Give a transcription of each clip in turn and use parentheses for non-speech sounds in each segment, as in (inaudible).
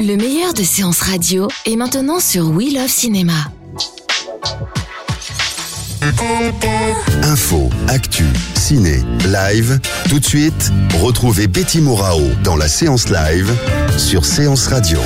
Le meilleur de séances radio est maintenant sur We Love Cinéma. Info, actu, ciné, live. Tout de suite, retrouvez Betty Morao dans la séance live sur Séance Radio.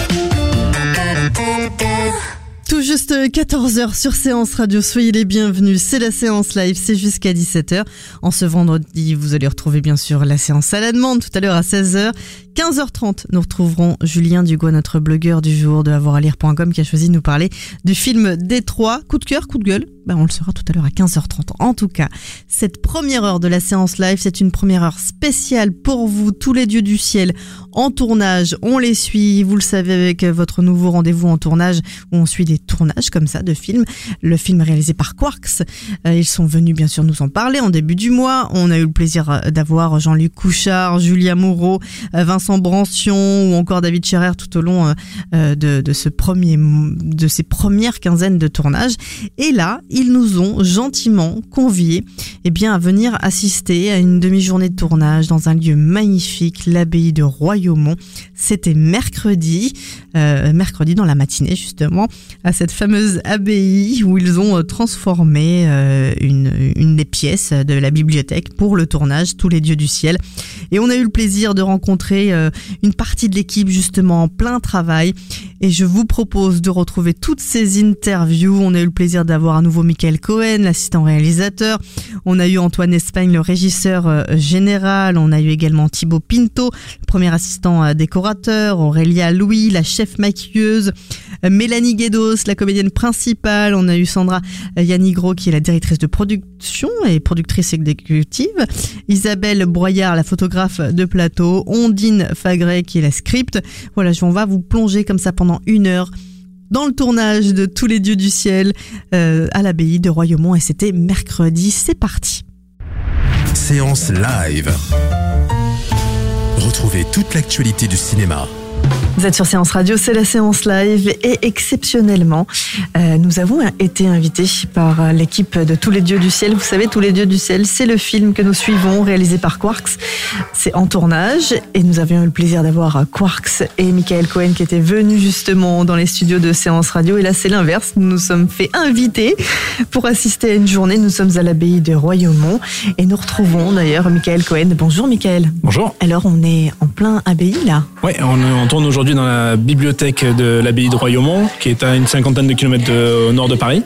Tout juste 14h sur Séance Radio, soyez les bienvenus. C'est la séance live, c'est jusqu'à 17h. En ce vendredi, vous allez retrouver bien sûr la séance à la demande tout à l'heure à 16h. 15h30, nous retrouverons Julien Dugois, notre blogueur du jour de avoiralire.com qui a choisi de nous parler du film Détroit. Coup de cœur, coup de gueule? Ben, On le saura tout à l'heure à 15h30. En tout cas, cette première heure de la séance live, c'est une première heure spéciale pour vous, tous les dieux du ciel en tournage. On les suit, vous le savez, avec votre nouveau rendez-vous en tournage où on suit des tournages comme ça de films. Le film réalisé par Quarks. Euh, ils sont venus bien sûr nous en parler en début du mois. On a eu le plaisir euh, d'avoir Jean-Luc Couchard, Julia Moreau, euh, Vincent Brancion ou encore David Scherer tout au long de, de, ce premier, de ces premières quinzaines de tournage. Et là, ils nous ont gentiment conviés eh bien, à venir assister à une demi-journée de tournage dans un lieu magnifique, l'abbaye de Royaumont. C'était mercredi, euh, mercredi dans la matinée justement, à cette fameuse abbaye où ils ont transformé euh, une, une des pièces de la bibliothèque pour le tournage, tous les dieux du ciel. Et on a eu le plaisir de rencontrer euh, une partie de l'équipe justement en plein travail. Et je vous propose de retrouver toutes ces interviews. On a eu le plaisir d'avoir à nouveau Michael Cohen, l'assistant réalisateur. On a eu Antoine Espagne, le régisseur euh, général. On a eu également Thibaut Pinto, le premier assistant euh, décorateur. Aurélia Louis, la chef maquilleuse. Mélanie Guedos, la comédienne principale. On a eu Sandra Yanigro, qui est la directrice de production et productrice exécutive. Isabelle Broyard, la photographe de plateau. Ondine Fagret, qui est la script. Voilà, on va vous plonger comme ça pendant une heure dans le tournage de Tous les dieux du ciel euh, à l'abbaye de Royaumont et c'était mercredi. C'est parti. Séance live. Retrouvez toute l'actualité du cinéma vous êtes sur Séance Radio, c'est la séance live et exceptionnellement, euh, nous avons été invités par euh, l'équipe de Tous les dieux du ciel. Vous savez, Tous les dieux du ciel, c'est le film que nous suivons, réalisé par Quarks. C'est en tournage et nous avions eu le plaisir d'avoir Quarks et Michael Cohen qui étaient venus justement dans les studios de Séance Radio. Et là, c'est l'inverse. Nous nous sommes fait inviter pour assister à une journée. Nous sommes à l'abbaye de Royaumont et nous retrouvons d'ailleurs Michael Cohen. Bonjour Michael. Bonjour. Alors, on est en plein abbaye là. Ouais, on, on tourne aujourd'hui dans la bibliothèque de l'abbaye de Royaumont, qui est à une cinquantaine de kilomètres au nord de Paris.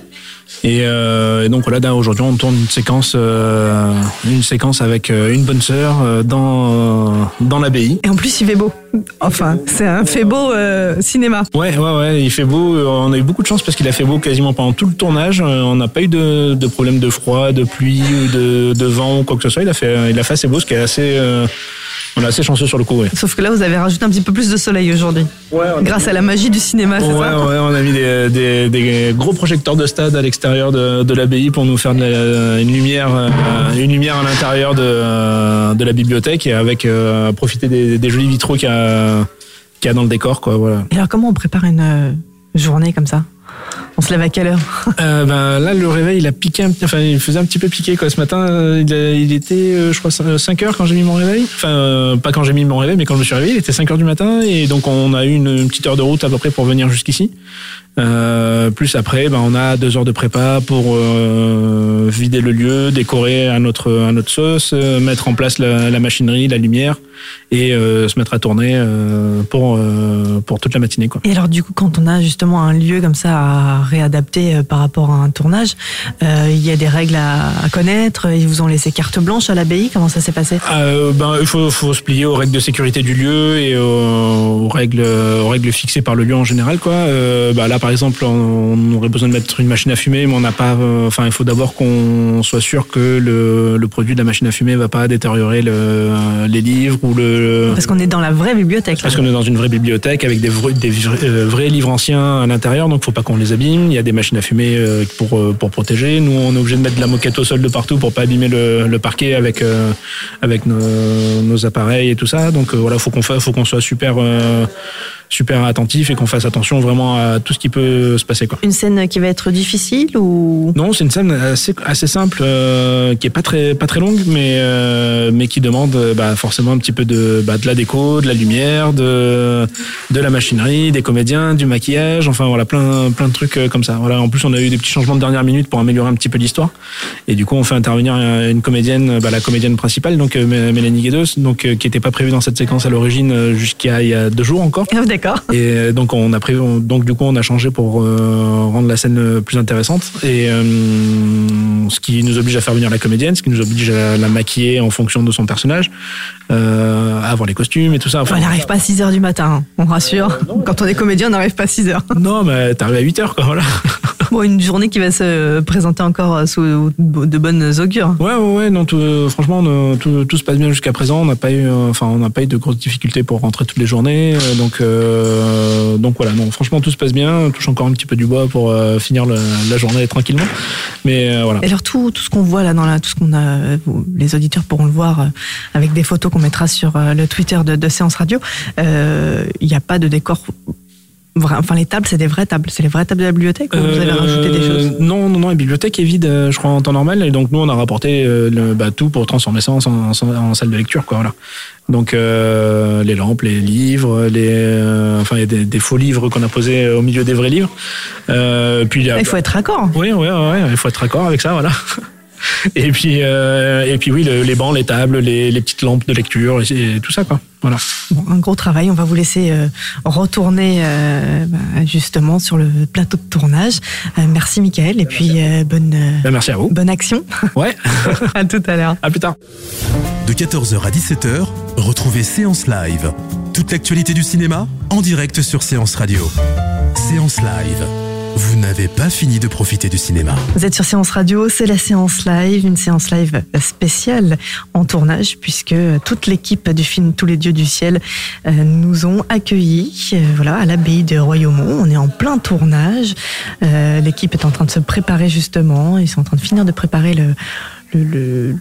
Euh, et, donc voilà, aujourd'hui on tourne une séquence, euh, une séquence avec euh, une bonne sœur dans dans l'abbaye. Et en plus il fait beau. Enfin, c'est un fait beau cinéma. Ouais, ouais, ouais, il fait beau. On a eu beaucoup de chance parce qu'il a fait beau quasiment pendant tout le tournage. On n'a pas eu de, de problème de froid, de pluie, de, de vent ou quoi que ce soit. Il a fait, il a fait assez beau, ce qui est assez on est assez chanceux sur le coup, Sauf que là, vous avez rajouté un petit peu plus de soleil aujourd'hui. Ouais, Grâce à la magie du cinéma, c'est ouais, ça Ouais, on a mis des, des, gros projecteurs de stade à l'extérieur de, de l'abbaye pour nous faire une lumière, euh, une lumière à l'intérieur de, de la bibliothèque et avec euh, profiter des, des jolis vitraux qu'il y, a, y a dans le décor, quoi. Voilà. Et alors, comment on prépare une euh, journée comme ça? On se lève à quelle heure (laughs) euh, ben, Là, le réveil, il a piqué, un, enfin, il faisait un petit peu piquer quoi. Ce matin, euh, il, était, euh, je crois, 5 heures quand j'ai mis mon réveil. Enfin, pas quand j'ai mis mon réveil, mais quand je me suis réveillé, il était 5 heures du matin. Et donc, on a eu une, petite heure de route à peu près pour venir jusqu'ici. Plus après, ben, on a deux heures de prépa pour vider le lieu, décorer à notre, à notre sauce, mettre en place la, machinerie, la lumière et se mettre à tourner pour, pour toute la matinée. Quoi. Et alors, du coup, quand on a justement un lieu comme ça à réadapté par rapport à un tournage. il y a des règles à, connaître? Ils vous ont laissé carte blanche à l'abbaye? Comment ça s'est passé? Ben, il faut, faut, se plier aux règles de sécurité du lieu et aux, règles, aux règles fixées par le lieu en général. Quoi. bah, là, par exemple, on, aurait besoin de mettre une machine à fumer, mais on n'a pas. Enfin, il faut d'abord qu'on soit sûr que le, le, produit de la machine à fumer va pas détériorer le, les livres ou le. Parce qu'on est dans la vraie bibliothèque. Parce qu'on est dans une vraie bibliothèque avec des, vrais, des euh, vrais livres anciens à l'intérieur, donc faut pas qu'on les abîme. Il y a des machines à fumer euh, pour euh, pour protéger. Nous, on est obligé de mettre de la moquette au sol de partout pour pas abîmer le, le parquet avec avec nos, nos, appareils et tout ça. Donc voilà, faut qu'on faut qu'on soit super super attentif et qu'on fasse attention vraiment à tout ce qui peut se passer. Quoi. Une scène qui va être difficile ou? Non, c'est une scène assez, assez simple, euh, qui est pas très pas très longue, mais euh, mais qui demande bah, forcément un petit peu de bah, de la déco, de la lumière, de de la machinerie, des comédiens, du maquillage, enfin voilà plein plein de trucs euh, comme ça. Voilà. En plus, on a eu des petits changements de dernière minute pour améliorer un petit peu l'histoire. Et du coup, on fait intervenir une comédienne, bah, la comédienne principale, donc Mélanie Guedos, donc qui était pas prévue dans cette séquence à l'origine jusqu'à il y a deux jours encore. D'accord. Et euh, donc on a pris, donc du coup on a changé pour euh, rendre la scène plus intéressante et euh, ce qui nous oblige à faire venir la comédienne, ce qui nous oblige à la maquiller en fonction de son personnage, à avoir les costumes et tout ça. Enfin, elle n'arrive pas à 6 h du matin, hein, on rassure. Quand on est comédien, on n'arrive pas à 6 h Non, mais t'arrives à 8 h quoi, voilà. (laughs) Bon, une journée qui va se présenter encore sous de bonnes augures. Ouais, ouais, ouais. Non, tout, franchement, tout, tout, se passe bien jusqu'à présent. On n'a pas eu, enfin, on n'a pas eu de grosses difficultés pour rentrer toutes les journées. Donc, euh, donc voilà, non, franchement, tout se passe bien. On touche encore un petit peu du bois pour euh, finir la journée tranquillement. Mais euh, voilà. Et alors, tout, ce qu'on voit là, dans la, tout ce qu'on a, les auditeurs pourront le voir avec des photos qu'on mettra sur le Twitter de Séance Radio. Il n'y a pas de décor Enfin, les tables, c'est des vraies tables. C'est les vraies tables de la bibliothèque ou vous avez rajouté des choses Non, non, non. La bibliothèque est vide, je crois, en temps normal. Et donc, nous, on a rapporté le, bah, tout pour transformer ça en, en, salle de lecture, quoi. Voilà. Donc euh, les lampes, les livres, les euh, enfin il y a des, des faux livres qu'on a posés au milieu des vrais livres. Euh, puis il, faut être raccord. Oui, oui, oui, il faut être raccord avec ça, voilà. (laughs) Et puis euh, et puis oui, les bancs, les tables, les, les, petites lampes de lecture, et, tout ça quoi. Voilà. Bon, un gros travail. On va vous laisser euh, retourner euh, bah, justement sur le plateau de tournage. merci Michael et puis bonne. Ben, merci à vous. Bonne action. Ouais. (laughs) à tout à l'heure. À plus tard. De 14h à 17h, retrouvez Séance Live. Toute l'actualité du cinéma en direct sur Séance Radio. Séance Live. Vous n'avez pas fini de profiter du cinéma. Vous êtes sur Séance Radio, c'est la séance live, une séance live spéciale en tournage puisque toute l'équipe du film Tous les dieux du ciel euh, nous ont accueillis euh, voilà, à l'abbaye de Royaumont. On est en plein tournage. Euh, l'équipe est en train de se préparer justement. Ils sont en train de finir de préparer le, le,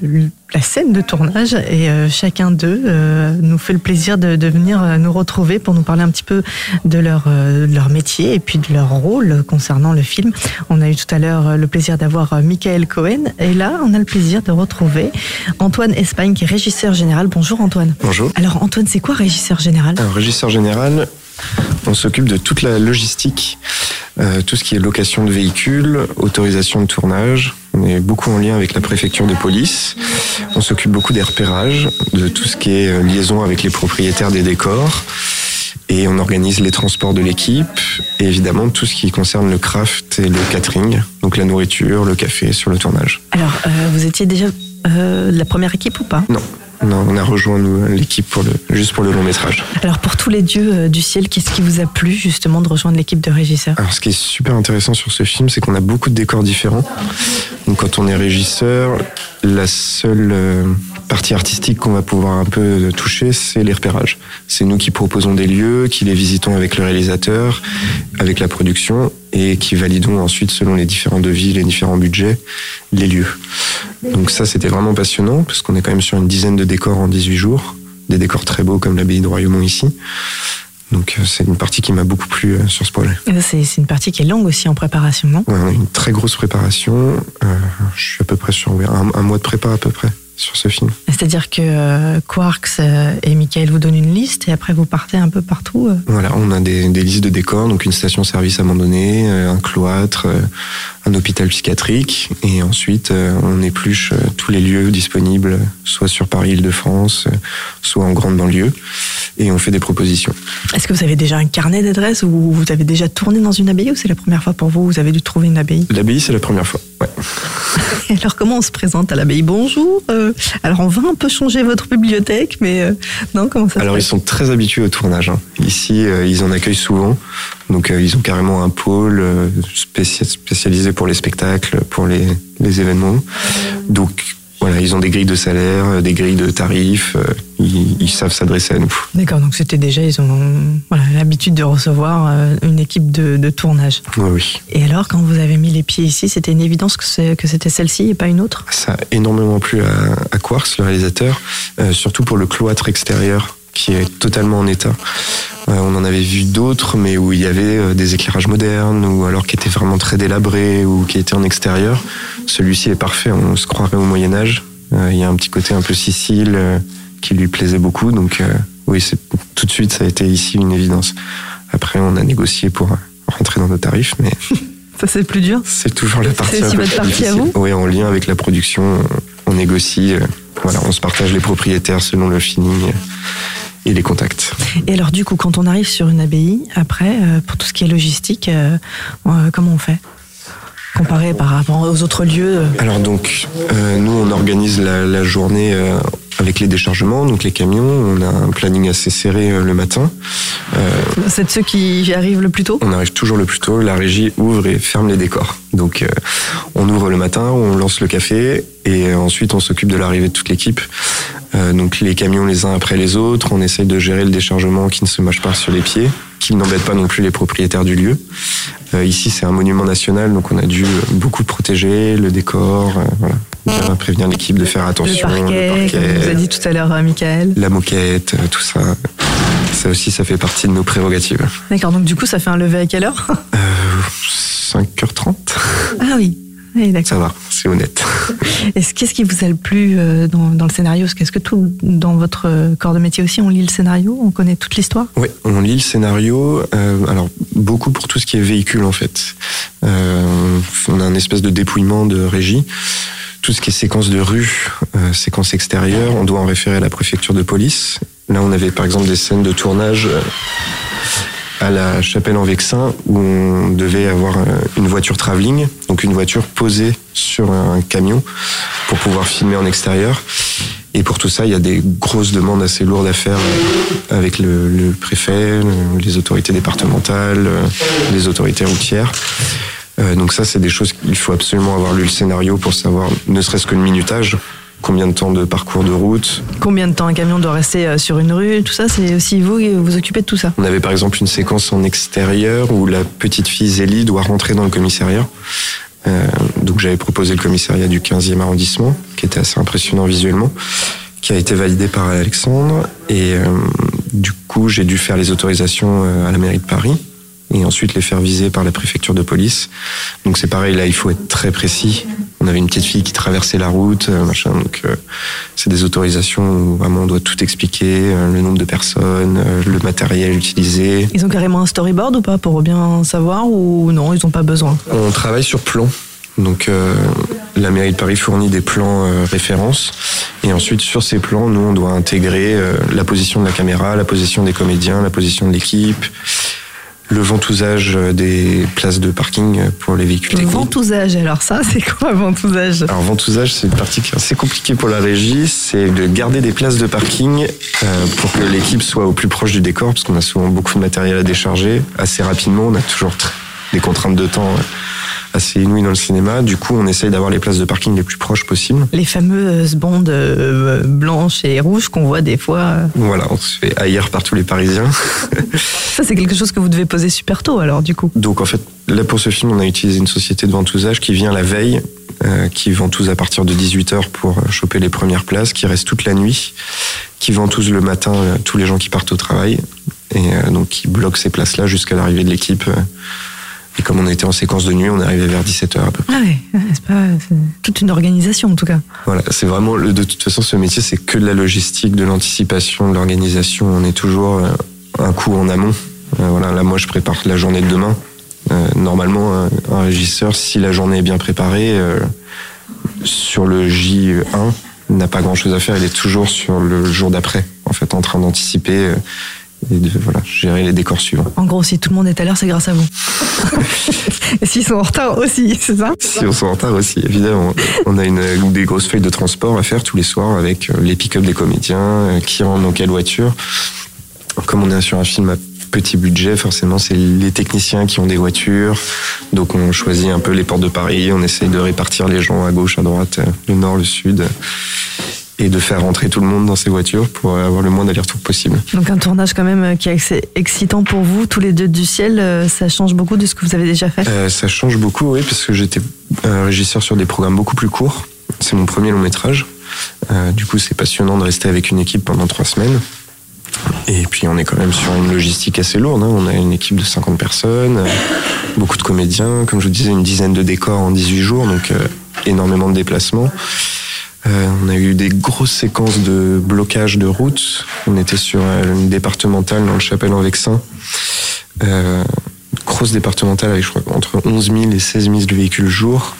la scène de tournage et euh, chacun d'eux euh, nous fait le plaisir de, de, venir euh, nous retrouver pour nous parler un petit peu de leur, leur métier et puis de leur rôle concernant le film. On a eu tout à l'heure le plaisir d'avoir Michael Cohen et là on a le plaisir de retrouver Antoine Espagne qui est régisseur général. Bonjour Antoine. Bonjour. Alors Antoine, c'est quoi régisseur général? Un régisseur général, on s'occupe de toute la logistique, tout ce qui est location de véhicules, autorisation de tournage, on est beaucoup en lien avec la préfecture de police. On s'occupe beaucoup des repérages, de tout ce qui est euh, liaison avec les propriétaires des décors. Et on organise les transports de l'équipe et évidemment tout ce qui concerne le craft et le catering, donc la nourriture, le café sur le tournage. Alors, euh, vous étiez déjà euh, la première équipe ou pas? Non, non, on a rejoint l'équipe pour le, juste pour le long métrage. Alors pour tous les dieux euh, du ciel, qu'est-ce qui vous a plu justement de rejoindre l'équipe de régisseurs? Alors ce qui est super intéressant sur ce film, c'est qu'on a beaucoup de décors différents. Donc quand on est régisseur, la seule euh, partie artistique qu'on va pouvoir un peu toucher, c'est les repérages. C'est nous qui proposons des lieux, qui les visitons avec le réalisateur, avec la production et qui validons ensuite selon les différents devis, les différents budgets, les lieux. Donc ça, c'était vraiment passionnant parce qu'on est quand même sur une dizaine de décors en 18 jours, des décors très beaux comme l'abbaye de Royaumont ici. Donc euh, c'est une partie qui m'a beaucoup plu euh, sur ce projet. C'est une partie qui est longue aussi en préparation, non? Ouais, une très grosse préparation. Euh, je suis à peu près sur un mois de prépa à peu près sur ce film. C'est-à-dire que euh, Quarks euh, et Michael vous donnent une liste et après vous partez un peu partout euh Voilà, on a des, listes de décors, donc une station-service à un cloître, un hôpital psychiatrique et ensuite on épluche tous les lieux disponibles, soit sur Paris, Île-de-France, euh, soit en grande banlieue, et on fait des propositions. Est-ce que vous avez déjà un carnet d'adresses ou vous avez déjà tourné dans une abbaye ou c'est la première fois pour vous Vous avez dû trouver une abbaye? L'abbaye, c'est la première fois. Ouais. (laughs) alors comment on se présente à l'abbaye Bonjour. alors on va un peu changer votre bibliothèque, mais non, comment ça Alors se ils sont très habitués au tournage. Hein. Ici, ils en accueillent souvent. Donc ils ont carrément un pôle spécialisé pour les spectacles, pour les, les événements. Donc voilà, ils ont des grilles de salaire, euh, des grilles de tarifs, euh, ils, ils savent s'adresser à nous. D'accord, donc c'était déjà, ils ont voilà, l'habitude de recevoir euh, une équipe de, de, tournage. Oui, oui. Et alors, quand vous avez mis les pieds ici, c'était une évidence que, que c'était celle-ci et pas une autre? Ça a énormément plu à, à Quarks, le réalisateur, euh, surtout pour le cloître extérieur qui est totalement en état. Euh, on en avait vu d'autres, mais où il y avait euh, des éclairages modernes, ou alors qui étaient vraiment très délabrés, ou qui étaient en extérieur. Celui-ci est parfait, on se croirait au Moyen Âge. Euh, il y a un petit côté un peu Sicile qui lui plaisait beaucoup, donc oui, c'est tout de suite ça a été ici une évidence. Après, on a négocié pour rentrer dans nos tarifs, mais (laughs) ça c'est plus dur. C'est toujours la partie. C'est aussi votre partie à vous. Oui, en lien avec la production, on négocie. Voilà, on se partage les propriétaires selon le feeling et les contacts. Et alors du coup, quand on arrive sur une abbaye, après, euh, pour tout ce qui est logistique, euh, euh, comment on fait comparé par rapport aux autres lieux Alors donc, euh, nous on organise la, la journée avec les déchargements, donc les camions. On a un planning assez serré euh, le matin. C'est de ceux qui arrivent le plus tôt? On arrive toujours le plus tôt. La régie ouvre et ferme les décors. Donc on ouvre le matin, on lance le café et ensuite on s'occupe de l'arrivée de toute l'équipe. donc les camions les uns après les autres. On essaye de gérer le déchargement qui ne se mâche pas sur les pieds qui n'embête pas non plus les propriétaires du lieu. Euh, ici, c'est un monument national, donc on a dû beaucoup protéger le décor, euh, voilà. Bien prévenir l'équipe de faire attention. Le parquet, le parquet comme vous a dit tout à l'heure, Michael. La moquette, euh, tout ça. Ça aussi, ça fait partie de nos prérogatives. D'accord, donc du coup, ça fait un lever à quelle heure euh, 5h30. Ah oui. Oui, ça va, c'est honnête. Qu'est-ce qui vous a le plu euh, dans, dans le scénario? Est-ce que tout dans votre euh, corps de métier aussi, on lit le scénario? On connaît toute l'histoire? Oui, on lit le scénario. Euh, alors, beaucoup pour tout ce qui est véhicule, en fait. Euh, on a un espèce de dépouillement de régie. Tout ce qui est séquence de rue, euh, séquence extérieure, on doit en référer à la préfecture de police. Là, on avait par exemple des scènes de tournage à la chapelle en Vexin où on devait avoir euh, une voiture travelling, donc une voiture posée sur un camion pour pouvoir filmer en extérieur. Et pour tout ça, il y a des grosses demandes assez lourdes à faire euh, avec le, préfet, les autorités départementales, euh, les autorités routières. Donc ça, c'est des choses qu'il faut absolument avoir lu le scénario pour savoir, ne serait-ce que le minutage, combien de temps de parcours de route. Combien de temps un camion doit rester euh, sur une rue, tout ça, c'est aussi vous qui vous occupez de tout ça. On avait par exemple une séquence en extérieur où la petite fille Zélie doit rentrer dans le commissariat. Euh, donc j'avais proposé le commissariat du 15e arrondissement, qui était assez impressionnant visuellement, qui a été validé par Alexandre. Et euh, du coup, j'ai dû faire les autorisations euh, à la mairie de Paris et ensuite les faire viser par la préfecture de police. Donc c'est pareil, là il faut être très précis. On avait une petite fille qui traversait la route, euh, machin. Donc euh, c'est des autorisations où vraiment on doit tout expliquer, euh, le nombre de personnes, euh, le matériel utilisé. Ils ont carrément un storyboard ou pas pour bien savoir ou non, ils n'ont pas besoin? On travaille sur plan. Donc la mairie de Paris fournit des plans références et ensuite sur ces plans, nous on doit intégrer la position de la caméra, la position des comédiens, la position de l'équipe, le ventousage des places de parking pour les véhicules techniques. Ventousage, alors ça, c'est quoi ventousage? Alors ventousage, c'est une partie qui est assez compliquée pour la régie, c'est de garder des places de parking euh, pour que l'équipe soit au plus proche du décor, parce qu'on a souvent beaucoup de matériel à décharger. Assez rapidement, on a toujours des contraintes de temps assez inouï dans le cinéma. Du coup, on essaye d'avoir les places de parking les plus proches possibles. Les fameuses bandes euh, blanches et rouges qu'on voit des fois. Voilà, on se fait haïr par tous les Parisiens. Ça, c'est quelque chose que vous devez poser super tôt, alors, du coup. Donc, en fait, là, pour ce film, on a utilisé une société de ventousage qui vient la veille, euh, qui ventouse à partir de 18h pour choper les premières places, qui reste toute la nuit, qui ventouse le matin euh, tous les gens qui partent au travail, et euh, donc qui bloque ces places-là jusqu'à l'arrivée de l'équipe. Et comme on était en séquence de nuit, on arrivé vers 17h à peu près. Ah ouais, c'est pas toute une organisation en tout cas. Voilà, c'est vraiment le, de toute façon ce métier, c'est que de la logistique, de l'anticipation, de l'organisation. On est toujours euh, un coup en amont. Euh, voilà, là moi je prépare la journée de demain. Euh, normalement, un, un régisseur, si la journée est bien préparée, euh, sur le J1, n'a pas grand-chose à faire. Il est toujours sur le jour d'après, en fait, en train d'anticiper euh, et de voilà, gérer les décors suivants. En gros, si tout le monde est à l'heure, c'est grâce à vous. (laughs) Et s'ils sont en retard aussi, c'est ça? Si on sont en retard aussi, évidemment. On a une, des grosses feuilles de transport à faire tous les soirs avec euh, les pick-up des comédiens, euh, qui rentrent dans quelle voiture. Comme on est sur un film à petit budget, forcément, c'est les techniciens qui ont des voitures. Donc on choisit un peu les portes de Paris, on essaye de répartir les gens à gauche, à droite, euh, le nord, le sud, et de faire rentrer tout le monde dans ces voitures pour avoir le moins d'aller-retour possible. Donc un tournage quand même euh, qui est assez excitant pour vous, tous les deux du ciel, euh, ça change beaucoup de ce que vous avez déjà fait? Euh, ça change beaucoup, oui, parce que j'étais régisseur sur des programmes beaucoup plus courts. C'est mon premier long métrage. Euh, du coup, c'est passionnant de rester avec une équipe pendant trois semaines. Et puis, on est quand même sur une logistique assez lourde. hein. On a une équipe de 50 personnes, euh, beaucoup de comédiens, comme je vous disais, une dizaine de décors en 18 jours, donc euh, énormément de déplacements. Euh, on a eu des grosses séquences de blocage de route. On était sur euh, une départementale dans le Chapelle en Vexin. Euh, grosse départementale avec je crois, entre 11 000 et 16 000 véhicules jour.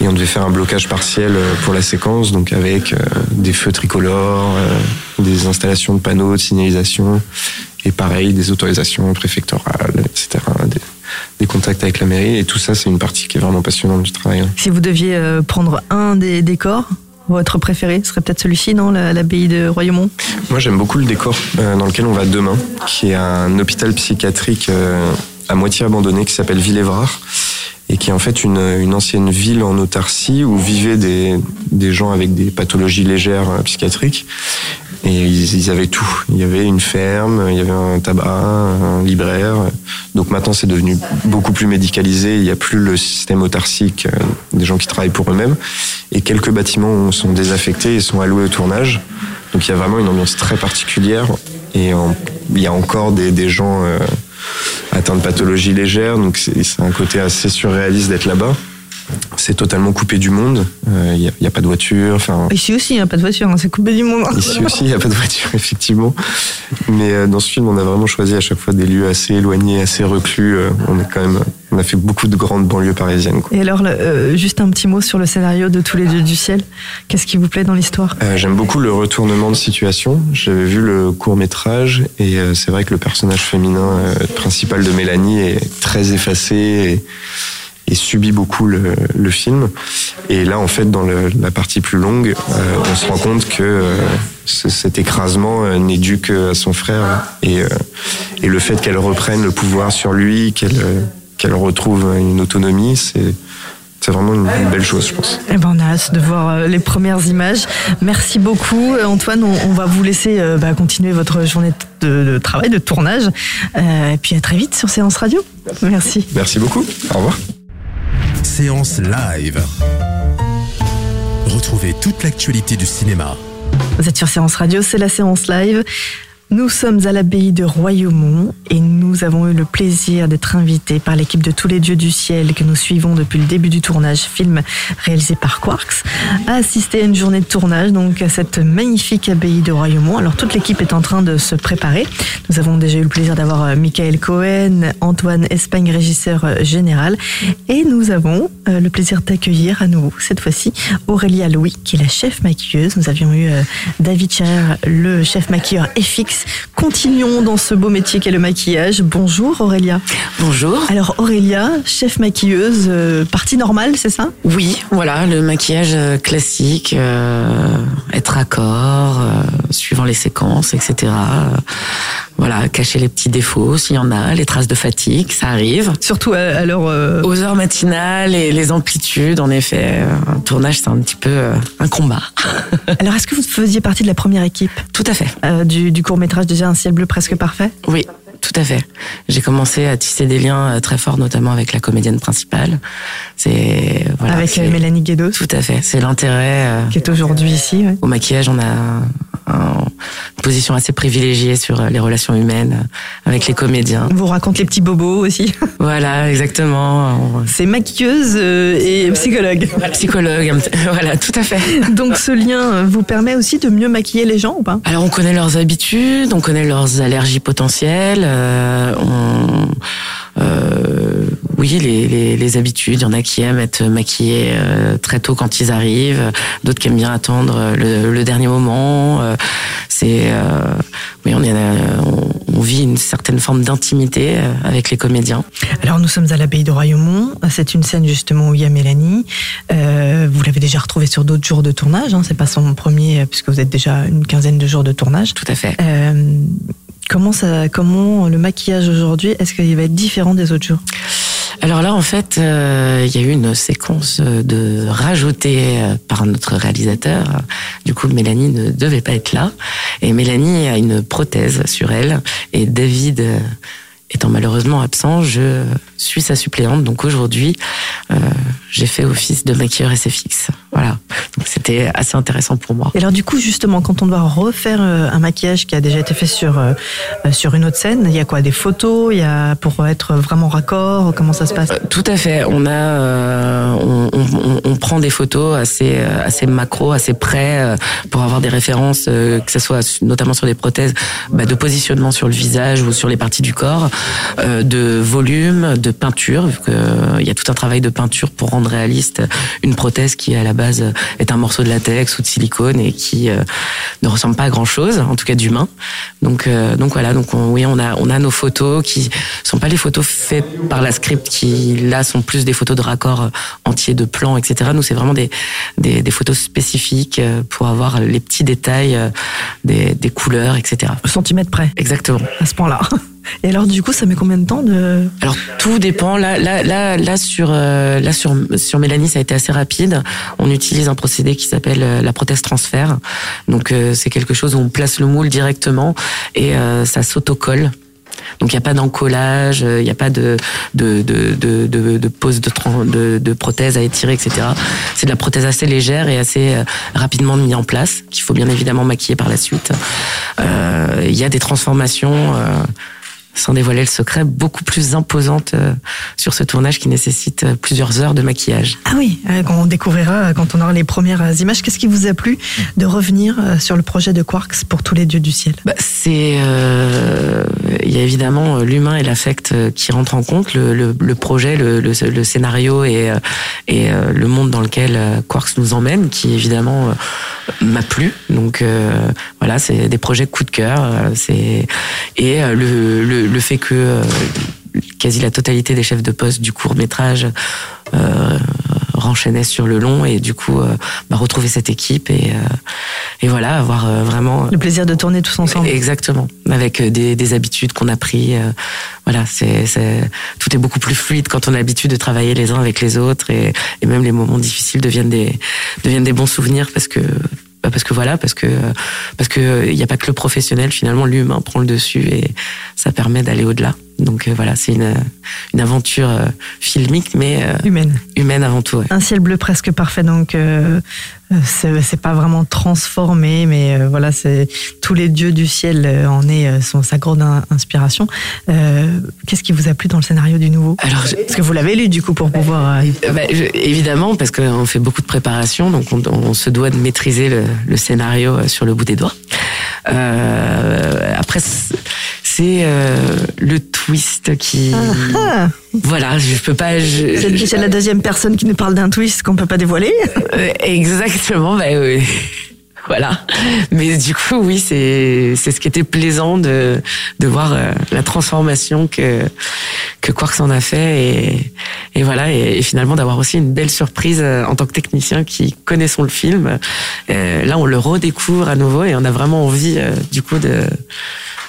Et on devait faire un blocage partiel euh, pour la séquence, donc avec euh, des feux tricolores, des installations de panneaux de signalisation, et pareil, des autorisations préfectorales, etc. Des, contacts avec la mairie. Et tout ça, c'est une partie qui est vraiment passionnante du travail. Si vous deviez prendre un des décors, votre préféré serait peut-être celui-ci, non la- L'abbaye de Royaumont Moi, j'aime beaucoup le décor euh, dans lequel on va demain, qui est un hôpital psychiatrique euh, à moitié abandonné qui s'appelle Villévrard et qui est en fait une, une ancienne ville en autarcie où vivaient des, des gens avec des pathologies légères euh, psychiatriques. Et ils, ils avaient tout. Il y avait une ferme, il y avait un tabac, un libraire. Donc maintenant, c'est devenu beaucoup plus médicalisé. Il n'y a plus le système autarcique euh, des gens qui travaillent pour eux-mêmes. Et quelques bâtiments sont désaffectés et sont alloués au tournage. Donc il y a vraiment une ambiance très particulière. Et il y a encore des, des gens euh, atteints de pathologies légères. Donc c'est un côté assez surréaliste d'être là-bas. C'est totalement coupé du monde. Euh, Il n'y a, pas de voiture. Enfin, Ici aussi, il n'y a pas de voiture, hein, c'est coupé du monde. Ici aussi, il n'y a pas de voiture, (laughs) effectivement. Mais euh, dans ce film, on a vraiment choisi à chaque fois des lieux assez éloignés, assez reclus. Euh, On est quand même, on a fait beaucoup de grandes banlieues parisiennes. Quoi. Et alors, euh, juste un petit mot sur le scénario de Tous les dieux du ciel. Qu'est-ce qui vous plaît dans l'histoire? Euh, J'aime beaucoup le retournement de situation. J'avais vu le court métrage et euh, c'est vrai que le personnage féminin euh, principal de Mélanie est très effacé et, et subit beaucoup le, le film. Et là, en fait, dans le- la partie plus longue, euh, on se rend compte que euh, ce- cet écrasement euh, n'est dû qu'à son frère et, euh, et le fait qu'elle reprenne le pouvoir sur lui, qu'elle qu'elle retrouve une autonomie, c'est c'est vraiment une, une belle chose, je pense. Eh ben, on a hâte de voir les premières images. Merci beaucoup, Antoine. On, on va vous laisser euh, bah, continuer votre journée de, de travail, de tournage. Euh, et puis à très vite sur Séance Radio. Merci. Merci beaucoup. Au revoir. Séance live. Retrouvez toute l'actualité du cinéma. Vous êtes sur Séance Radio, c'est la séance live. Nous sommes à l'abbaye de Royaumont et nous avons eu le plaisir d'être invités par l'équipe de Tous les dieux du ciel que nous suivons depuis le début du tournage, film réalisé par Quarks, à assister à une journée de tournage donc à cette magnifique abbaye de Royaumont. Alors toute l'équipe est en train de se préparer. Nous avons déjà eu le plaisir d'avoir euh, Michael Cohen, Antoine Espagne, régisseur euh, général, et nous avons euh, le plaisir d'accueillir à nouveau cette fois-ci Aurélia Louis, qui est la chef maquilleuse. Nous avions eu David Cher, le chef maquilleur Continuons dans ce beau métier qu'est le maquillage. Bonjour Aurélia. Bonjour. Alors Aurélia, chef maquilleuse, euh, partie normale, c'est ça? Oui, voilà, le maquillage euh, classique, euh, être accord, euh, suivant les séquences, etc. Voilà, cacher les petits défauts s'il y en a, les traces de fatigue, ça arrive. Surtout à, l'heure... euh, Aux heures matinales et les amplitudes, en effet, euh, un tournage c'est un petit peu euh, un combat. (laughs) Alors est-ce que vous faisiez partie de la première équipe? Tout à fait. euh, du, du court-métrage déjà Un ciel bleu presque parfait? Oui, tout à fait. J'ai commencé à tisser des liens euh, très forts, notamment avec la comédienne principale. C'est voilà, Avec euh, Mélanie Guédos, Tout à fait. C'est l'intérêt. euh, qui est aujourd'hui ici. ouais. Au maquillage, on a un- une position assez privilégiée sur les relations humaines avec les comédiens. On vous raconte les petits bobos aussi. (laughs) Voilà, exactement. C'est maquilleuse et psychologue. Psychologue, un petit- (laughs) voilà, tout à fait. (laughs) Donc ce lien vous permet aussi de mieux maquiller les gens ou pas? Alors, on connaît leurs habitudes, on connaît leurs allergies potentielles, euh, on, euh, oui, les, les, les habitudes. Il y en a qui aiment être maquillés euh, très tôt quand ils arrivent, d'autres qui aiment bien attendre le, le dernier moment. C'est oui, on, est, on, on, vit une certaine forme d'intimité avec les comédiens. Alors nous sommes à l'abbaye de Royaumont. C'est une scène justement où il y a Mélanie. vous l'avez déjà retrouvée sur d'autres jours de tournage. Hein, c'est pas son premier puisque vous êtes déjà une quinzaine de jours de tournage. Tout à fait. Comment ça, comment le maquillage aujourd'hui, est-ce qu'il va être différent des autres jours? Alors là, en fait, euh, il y a eu une séquence de rajoutée euh, par notre réalisateur. Du coup, Mélanie ne devait pas être là. Et Mélanie a une prothèse sur elle. Et David euh, étant malheureusement absent, je suis sa suppléante. Donc aujourd'hui, euh, j'ai fait office de maquilleur SFX. Voilà. Donc c'était assez intéressant pour moi. Et alors du coup, justement, quand on doit refaire euh, un maquillage qui a déjà été fait sur euh, sur une autre scène, il y a quoi? Des photos? Il y a pour être vraiment raccord? Comment ça se passe? Tout à fait. On a, on, on, on, prend des photos assez assez macro, assez près pour avoir des références, que ce soit notamment sur des prothèses, bah, de positionnement sur le visage ou sur les parties du corps, de volume, de peinture, vu qu'il euh, y a tout un travail de peinture pour rendre réaliste une prothèse qui à la base est un morceau de latex ou de silicone et qui euh, ne ressemble pas à grand chose, en tout cas d'humain. Donc euh, donc voilà, donc oui on a on a nos photos qui sont pas les photos faites par la script qui là sont plus des photos de raccord entiers de plans etc. Nous c'est vraiment des, des, des photos spécifiques pour avoir les petits détails des, des couleurs etc. Au centimètre près. Exactement. À ce point-là. (laughs) Et alors du coup, ça met combien de temps de Alors tout dépend. Là, là, là, là sur euh, là sur sur Mélanie, ça a été assez rapide. On utilise un procédé qui s'appelle euh, la prothèse transfert. Donc euh, c'est quelque chose où on place le moule directement et ça s'autocolle. Donc il n'y a pas d'encollage, il n'y a pas de de de de de, pose de, de prothèse à étirer, etc. C'est de la prothèse assez légère et assez rapidement mise en place qu'il faut bien évidemment maquiller par la suite. Il y a des transformations sans dévoiler le secret, beaucoup plus imposante euh, sur ce tournage qui nécessite euh, plusieurs heures de maquillage. Ah oui, euh, on découvrira quand on aura les premières images. Qu'est-ce qui vous a plu de revenir sur le projet de Quarks pour tous les dieux du ciel? Bah, C'est, il y a évidemment l'humain et l'affect qui rentrent en compte, le, le, le projet, le, le, scénario et, et le monde dans lequel Quarks nous emmène, qui évidemment m'a plu. Donc voilà, c'est des projets coup de cœur. C'est et le, le le, fait que euh, quasi la totalité des chefs de poste du court métrage euh, renchaînaient sur le long et du coup euh, bah, retrouver cette équipe et, euh, et voilà avoir vraiment le plaisir de tourner tous ensemble exactement avec des, des habitudes qu'on a pris voilà c'est tout est beaucoup plus fluide quand on a l'habitude de travailler les uns avec les autres et, et même les moments difficiles deviennent des deviennent des bons souvenirs parce que bah, parce que voilà, parce que parce que il n'y a pas que le professionnel. Finalement, l'humain prend le dessus et ça permet d'aller au-delà. Donc euh, voilà, c'est une, une aventure euh, filmique, mais euh, humaine. Humaine avant tout. Ouais. Un ciel bleu presque parfait, donc c'est pas vraiment transformé, mais voilà, c'est tous les dieux du ciel en est sont sa grande inspiration. Qu'est-ce qui vous a plu dans le scénario du nouveau? Alors, parce que vous l'avez lu du coup pour pouvoir. Bah, évidemment, parce qu'on fait beaucoup de préparation, donc on, on se doit de maîtriser le, le, scénario sur le bout des doigts. après c'est le twist qui. Ah. Voilà, je peux pas. C'est la deuxième personne qui nous parle d'un twist qu'on peut pas dévoiler. Euh, exactement, bah oui. Voilà. Mais du coup, oui, c'est c'est ce qui était plaisant de de voir euh, la transformation que que Quarks en a fait et et voilà et, finalement d'avoir aussi une belle surprise en tant que technicien qui connaissons le film. là, on le redécouvre à nouveau et on a vraiment envie du coup de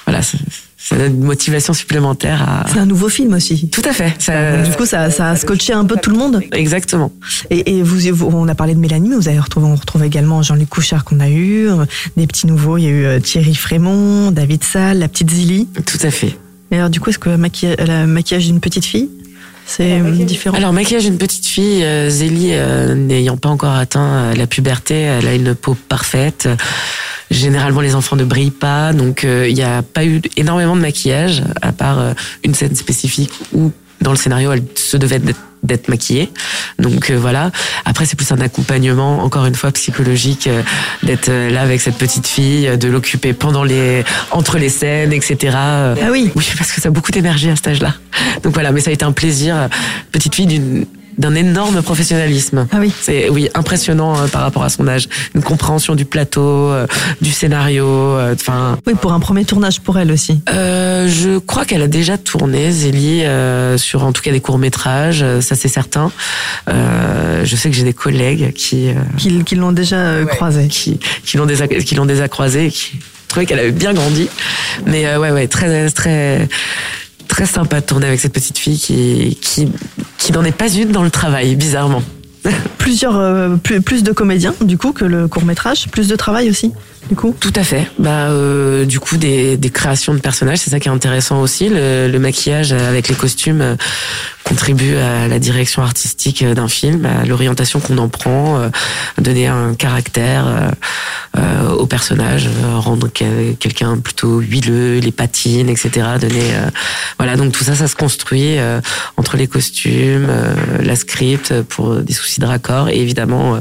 voilà ça donne une motivation supplémentaire à... C'est un nouveau film aussi. Tout à fait. Ça... Du coup, ça, ça a scotché un peu tout le monde. Exactement. Et, et vous, on a parlé de Mélanie, mais vous avez retrouvé, on retrouve également Jean-Luc Couchard qu'on a eu, euh, des petits nouveaux, il y a eu euh, Thierry Frémont, David Salle, la petite Zilly. Tout à fait. Et alors, du coup, est-ce que le maquillage, le maquillage d'une petite fille c'est différent? Alors, maquillage d'une petite fille, euh, Zélie, n'ayant pas encore atteint la puberté, elle a une peau parfaite. Généralement, les enfants ne brillent pas, donc euh, il n'y a pas eu énormément de maquillage, à part euh, une scène spécifique où, dans le scénario, elle se devait d'être maquillée. Donc euh, voilà. Après, c'est plus un accompagnement, encore une fois psychologique, euh, d'être euh, là avec cette petite fille, de l'occuper pendant les, entre les scènes, etc. Ah oui. Oui, parce que ça a beaucoup émergé à cet âge-là. Donc voilà, mais ça a été un plaisir. Petite fille d'une d'un énorme professionnalisme. Ah oui. C'est oui impressionnant euh, par rapport à son âge, une compréhension du plateau, euh, du scénario. euh, Enfin, Oui, pour un premier tournage pour elle aussi. euh, je crois qu'elle a déjà tourné Zélie euh, sur en tout cas des courts métrages, ça c'est certain. Euh, je sais que j'ai des collègues qui euh, Qu'ils qu'ils l'ont déjà euh, croisée. qui qui l'ont déjà qui l'ont déjà croisée, et qui trouvaient qu'elle avait bien grandi. Mais euh, ouais ouais très très très sympa de tourner avec cette petite fille qui qui qui n'en est pas une dans le travail bizarrement. (laughs) Plusieurs, euh, plus, plus de comédiens, du coup, que le court métrage. Plus de travail aussi, du coup. Tout à fait. Bah, euh, du coup, des, des créations de personnages, c'est ça qui est intéressant aussi. Le, le maquillage avec les costumes euh, contribue à la direction artistique euh, d'un film, à l'orientation qu'on en prend, euh, donner un caractère euh, au personnage, rendre quel- quelqu'un plutôt huileux, les patines, etc. Donner, voilà. Donc tout ça, ça se construit entre les costumes, la script pour des soucis de raccord et évidemment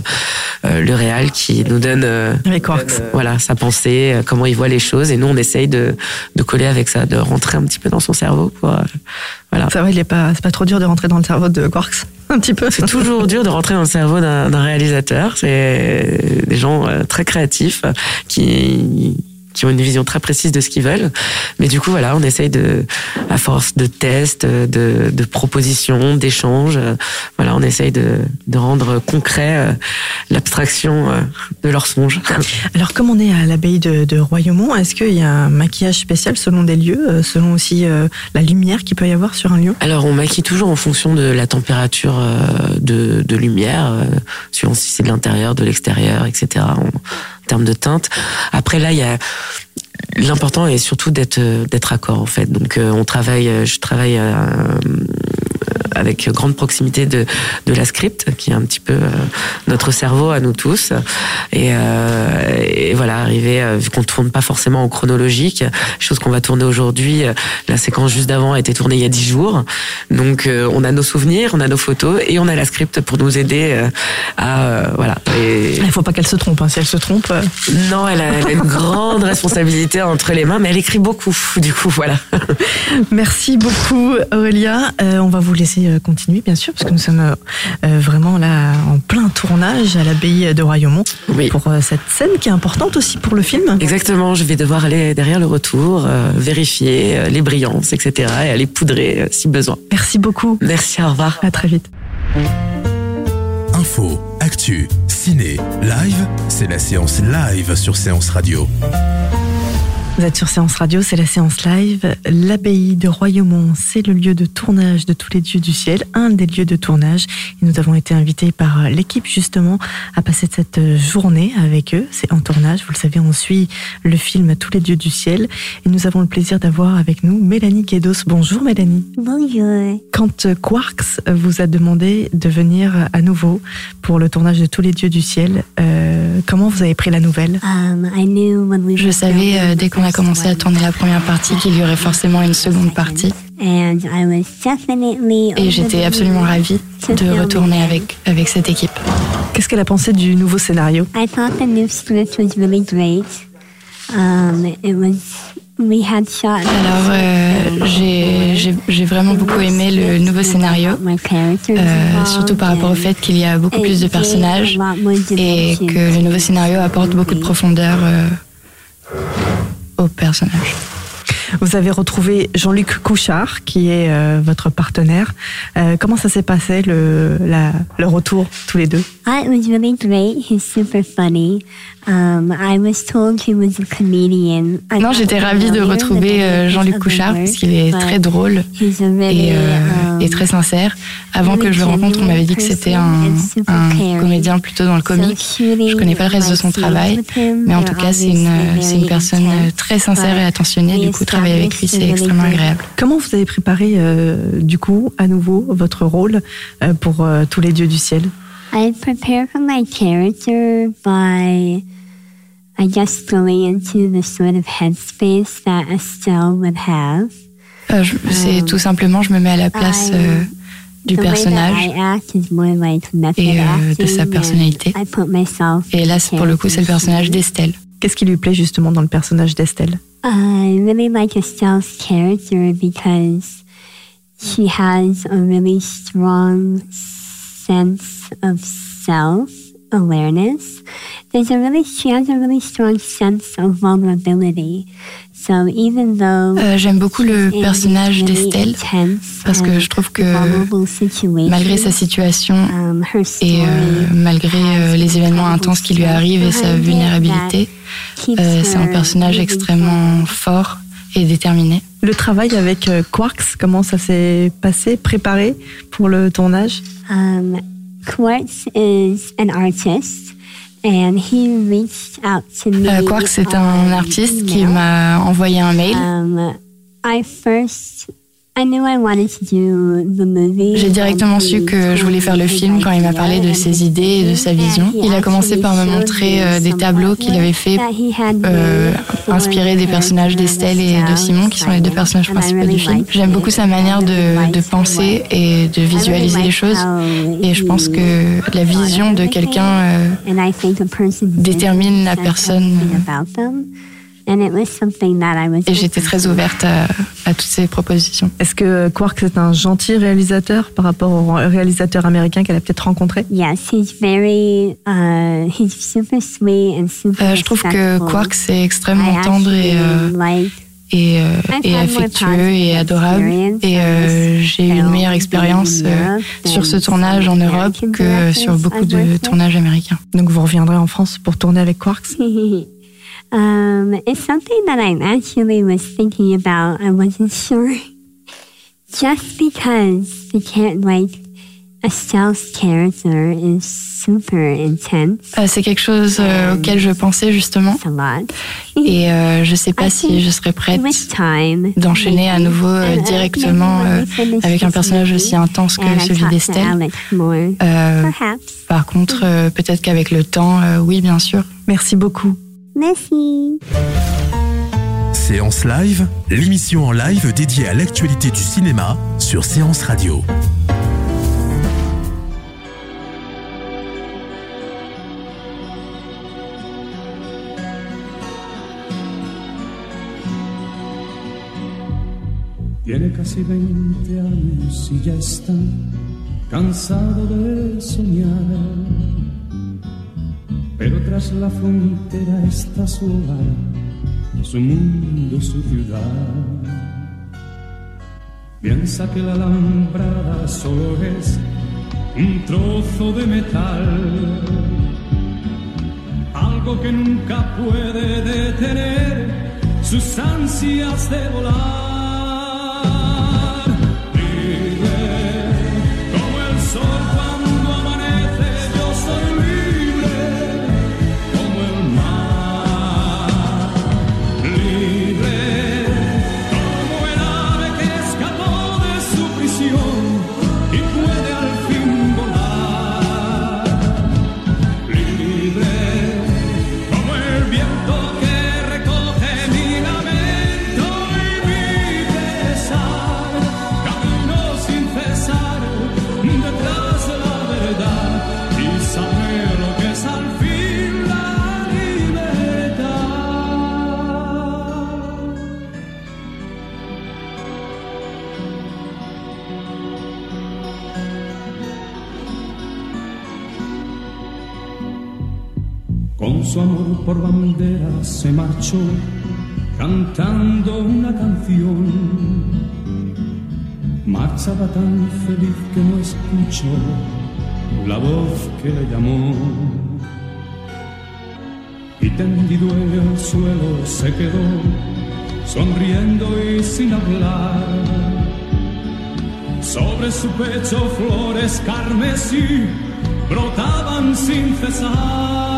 le réal qui nous donne Avec Quarks. voilà sa pensée, euh, comment il voit les choses, et nous on essaye de, de coller avec ça, de rentrer un petit peu dans son cerveau. Pour, euh, voilà. Ça va, il est pas, c'est pas trop dur de rentrer dans le cerveau de Quarks. (laughs) Un petit peu. C'est toujours dur de rentrer dans le cerveau d'un d'un réalisateur. C'est des gens euh, très créatifs qui qui ont une vision très précise de ce qu'ils veulent. Mais du coup, voilà, on essaye de, à force de tests, de, de propositions, d'échanges, euh, voilà, on essaye de, de rendre concret euh, l'abstraction euh, de leurs songes. (laughs) Alors, comme on est à l'abbaye de, de Royaumont, est-ce qu'il y a un maquillage spécial selon des lieux, selon aussi la lumière qu'il peut y avoir sur un lieu? Alors, on maquille toujours en fonction de la température de, de lumière, suivant si c'est de l'intérieur, de l'extérieur, etc. termes de teinte. Après, là, il y a l'important est surtout d'être euh, d'être accord en fait. Donc, euh, on travaille, euh, je travaille. Avec grande proximité de, de la script, qui est un petit peu euh, notre cerveau à nous tous. Et, euh, et voilà, arriver, euh, vu qu'on tourne pas forcément en chronologique, chose qu'on va tourner aujourd'hui, la séquence juste d'avant a été tournée il y a dix jours. Donc on a nos souvenirs, on a nos photos et on a la script pour nous aider à... voilà. Et- Il faut pas qu'elle se trompe. hein. Si elle se trompe, non, elle a, elle a une grande responsabilité entre les mains, mais elle écrit beaucoup. Du coup, voilà. Merci beaucoup Aurélia. Euh, on va vous laisser euh, continuer bien sûr parce que nous sommes euh, euh, vraiment là en plein tournage à l'abbaye de Royaumont Oui. pour euh, cette scène qui est importante aussi pour le film. Exactement, je vais devoir aller derrière le retour, euh, vérifier euh, les brillances, etc. et aller poudrer euh, si besoin. Merci beaucoup. Merci, au revoir. À très vite. Info, actu, ciné, live, c'est la séance live sur Séance Radio. Vous êtes sur Séance Radio, c'est la séance live. L'abbaye de Royaumont, c'est le lieu de tournage de tous les dieux du ciel, un des lieux de tournage. Et nous avons été invités par l'équipe justement à passer cette journée avec eux. C'est en tournage, vous le savez, on suit le film Tous les dieux du ciel. Et nous avons le plaisir d'avoir avec nous Mélanie Guédos. Bonjour Mélanie. Bonjour. Quand euh, Quarks vous a demandé de venir à nouveau pour le tournage de Tous les dieux du ciel, euh, comment vous avez pris la nouvelle? Um, I knew when we Je were savais euh, dès qu'on a commencé à tourner la première partie qu'il y aurait forcément une seconde partie et j'étais absolument ravie de retourner avec, avec cette équipe. Qu'est-ce qu'elle a pensé du nouveau scénario? Um. Alors euh, j'ai vraiment beaucoup aimé le nouveau scénario, euh, surtout par rapport au fait qu'il y a beaucoup plus de personnages et que le nouveau scénario apporte beaucoup de profondeur euh, aux personnages. Vous avez retrouvé Jean-Luc Couchard, qui est euh, votre partenaire. Euh, comment ça s'est passé, le, le retour, tous les deux? It was really great. He's super funny. Um, I was told he was a comedian. I Non, j'étais ravie de retrouver euh, Jean-Luc Couchard parce qu'il est très drôle et, euh, um, et très sincère. Avant que je le rencontre, on m'avait dit que c'était un, un comédien plutôt dans le comique. Je connais pas le reste de son travail, mais en tout cas, c'est une, c'est une personne euh, très sincère et attentionnée. Du coup, travailler avec lui, c'est extrêmement agréable. Comment vous avez préparé, euh, du coup, à nouveau, votre rôle euh, pour euh, tous les dieux du ciel? I prepared for my character by, I guess, going into the sort of headspace that Estelle would have. Euh, je- C'est tout simplement, je me mets à la place euh, du personnage et euh, de sa personnalité. Et là, pour le coup, c'est le personnage d'Estelle. Qu'est-ce qui lui plaît justement dans le personnage d'Estelle? I really like Estelle's character because she has a really strong sense of self awareness. There's a really, she has a really strong sense of vulnerability. So even though euh, J'aime beaucoup le personnage d'Estelle parce que je trouve que malgré sa situation um, et euh, malgré euh, les événements intenses qui lui arrivent et sa vulnérabilité, euh, c'est un personnage extrêmement fort et déterminé. Le travail avec Quarks, comment ça s'est passé, préparé pour le tournage? Um, Quartz is an artist, and he reached out to me. Euh, Quark, c'est un artiste qui m'a envoyé un mail. Um, I first, I knew I wanted to do the movie. J'ai directement su que je voulais faire le film quand il m'a parlé de ses idées et de sa vision. Il a commencé par me montrer euh, des tableaux qu'il avait fait euh, inspirés des personnages d'Estelle et de Simon, qui sont les deux personnages principaux du film. J'aime beaucoup sa manière de, de penser et de visualiser les choses. Et je pense que la vision de quelqu'un euh, détermine la personne. Et j'étais très ouverte à, à toutes ces propositions. Est-ce que Quark est un gentil réalisateur par rapport au réalisateur américain qu'elle a peut-être rencontré? Yes, he's very, uh, he's super sweet and super Euh, je trouve que. Quark c'est extrêmement I tendre et, euh, like et, euh, et affectueux et adorable. experience Et euh, j'ai eu une meilleure expérience euh, sur ce tournage en Europe que sur beaucoup de tournages américains. Donc vous reviendrez en France pour tourner avec Quarks (laughs) um, it's something that I actually was thinking about. I wasn't sure. (laughs) Just because the char- like Estelle's character is super intense. Euh, c'est quelque chose euh, auquel je pensais justement. Et euh, je sais pas si je serais prête d'enchaîner à nouveau euh, directement euh, avec un personnage aussi intense que celui d'Estelle. Euh, par contre, euh, peut-être qu'avec le temps, euh, oui, bien sûr. Merci beaucoup. Merci. Séance Live, l'émission en live dédiée à l'actualité du cinéma sur Séance Radio. Tiene casi 20 años y ya está cansado de soñar. Pero tras la frontera está su hogar, su mundo su ciudad. Piensa que la alambrada solo es un trozo de metal, algo que nunca puede detener sus ansias de volar. Libre como el sol que le llamó. Y tendido en el suelo se quedó, sonriendo y sin hablar. Sobre su pecho flores carmesí brotaban sin cesar.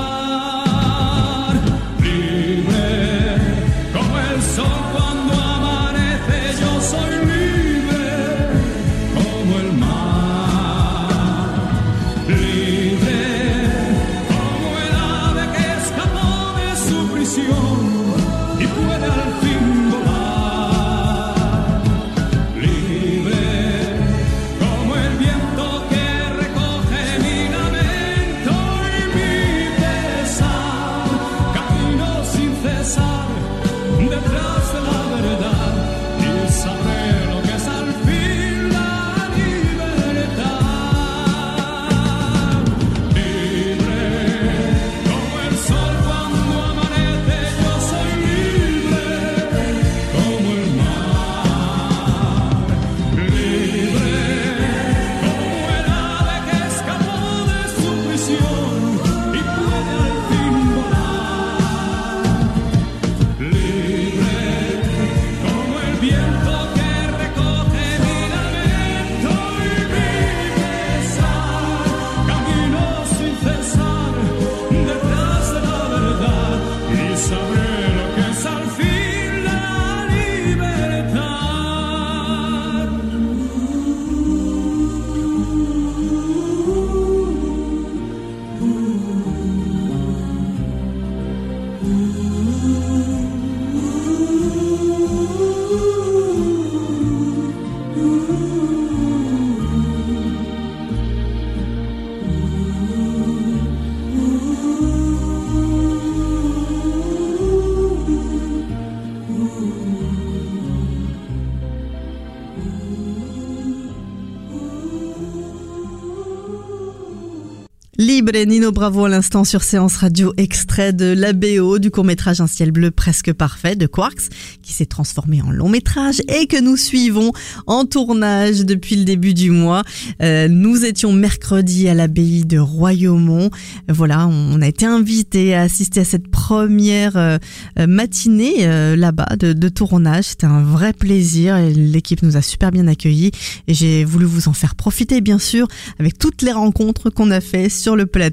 Nino Bravo à l'instant sur Séance Radio, extrait de la BO du court-métrage Un ciel bleu presque parfait de Quarks, qui s'est transformé en long métrage et que nous suivons en tournage depuis le début du mois. Euh, nous étions mercredi à l'abbaye de Royaumont. Voilà, on a été invités à assister à cette première euh, matinée euh, là-bas de, de tournage. C'était un vrai plaisir et l'équipe nous a super bien accueillis et j'ai voulu vous en faire profiter bien sûr avec toutes les rencontres qu'on a fait sur le plateau.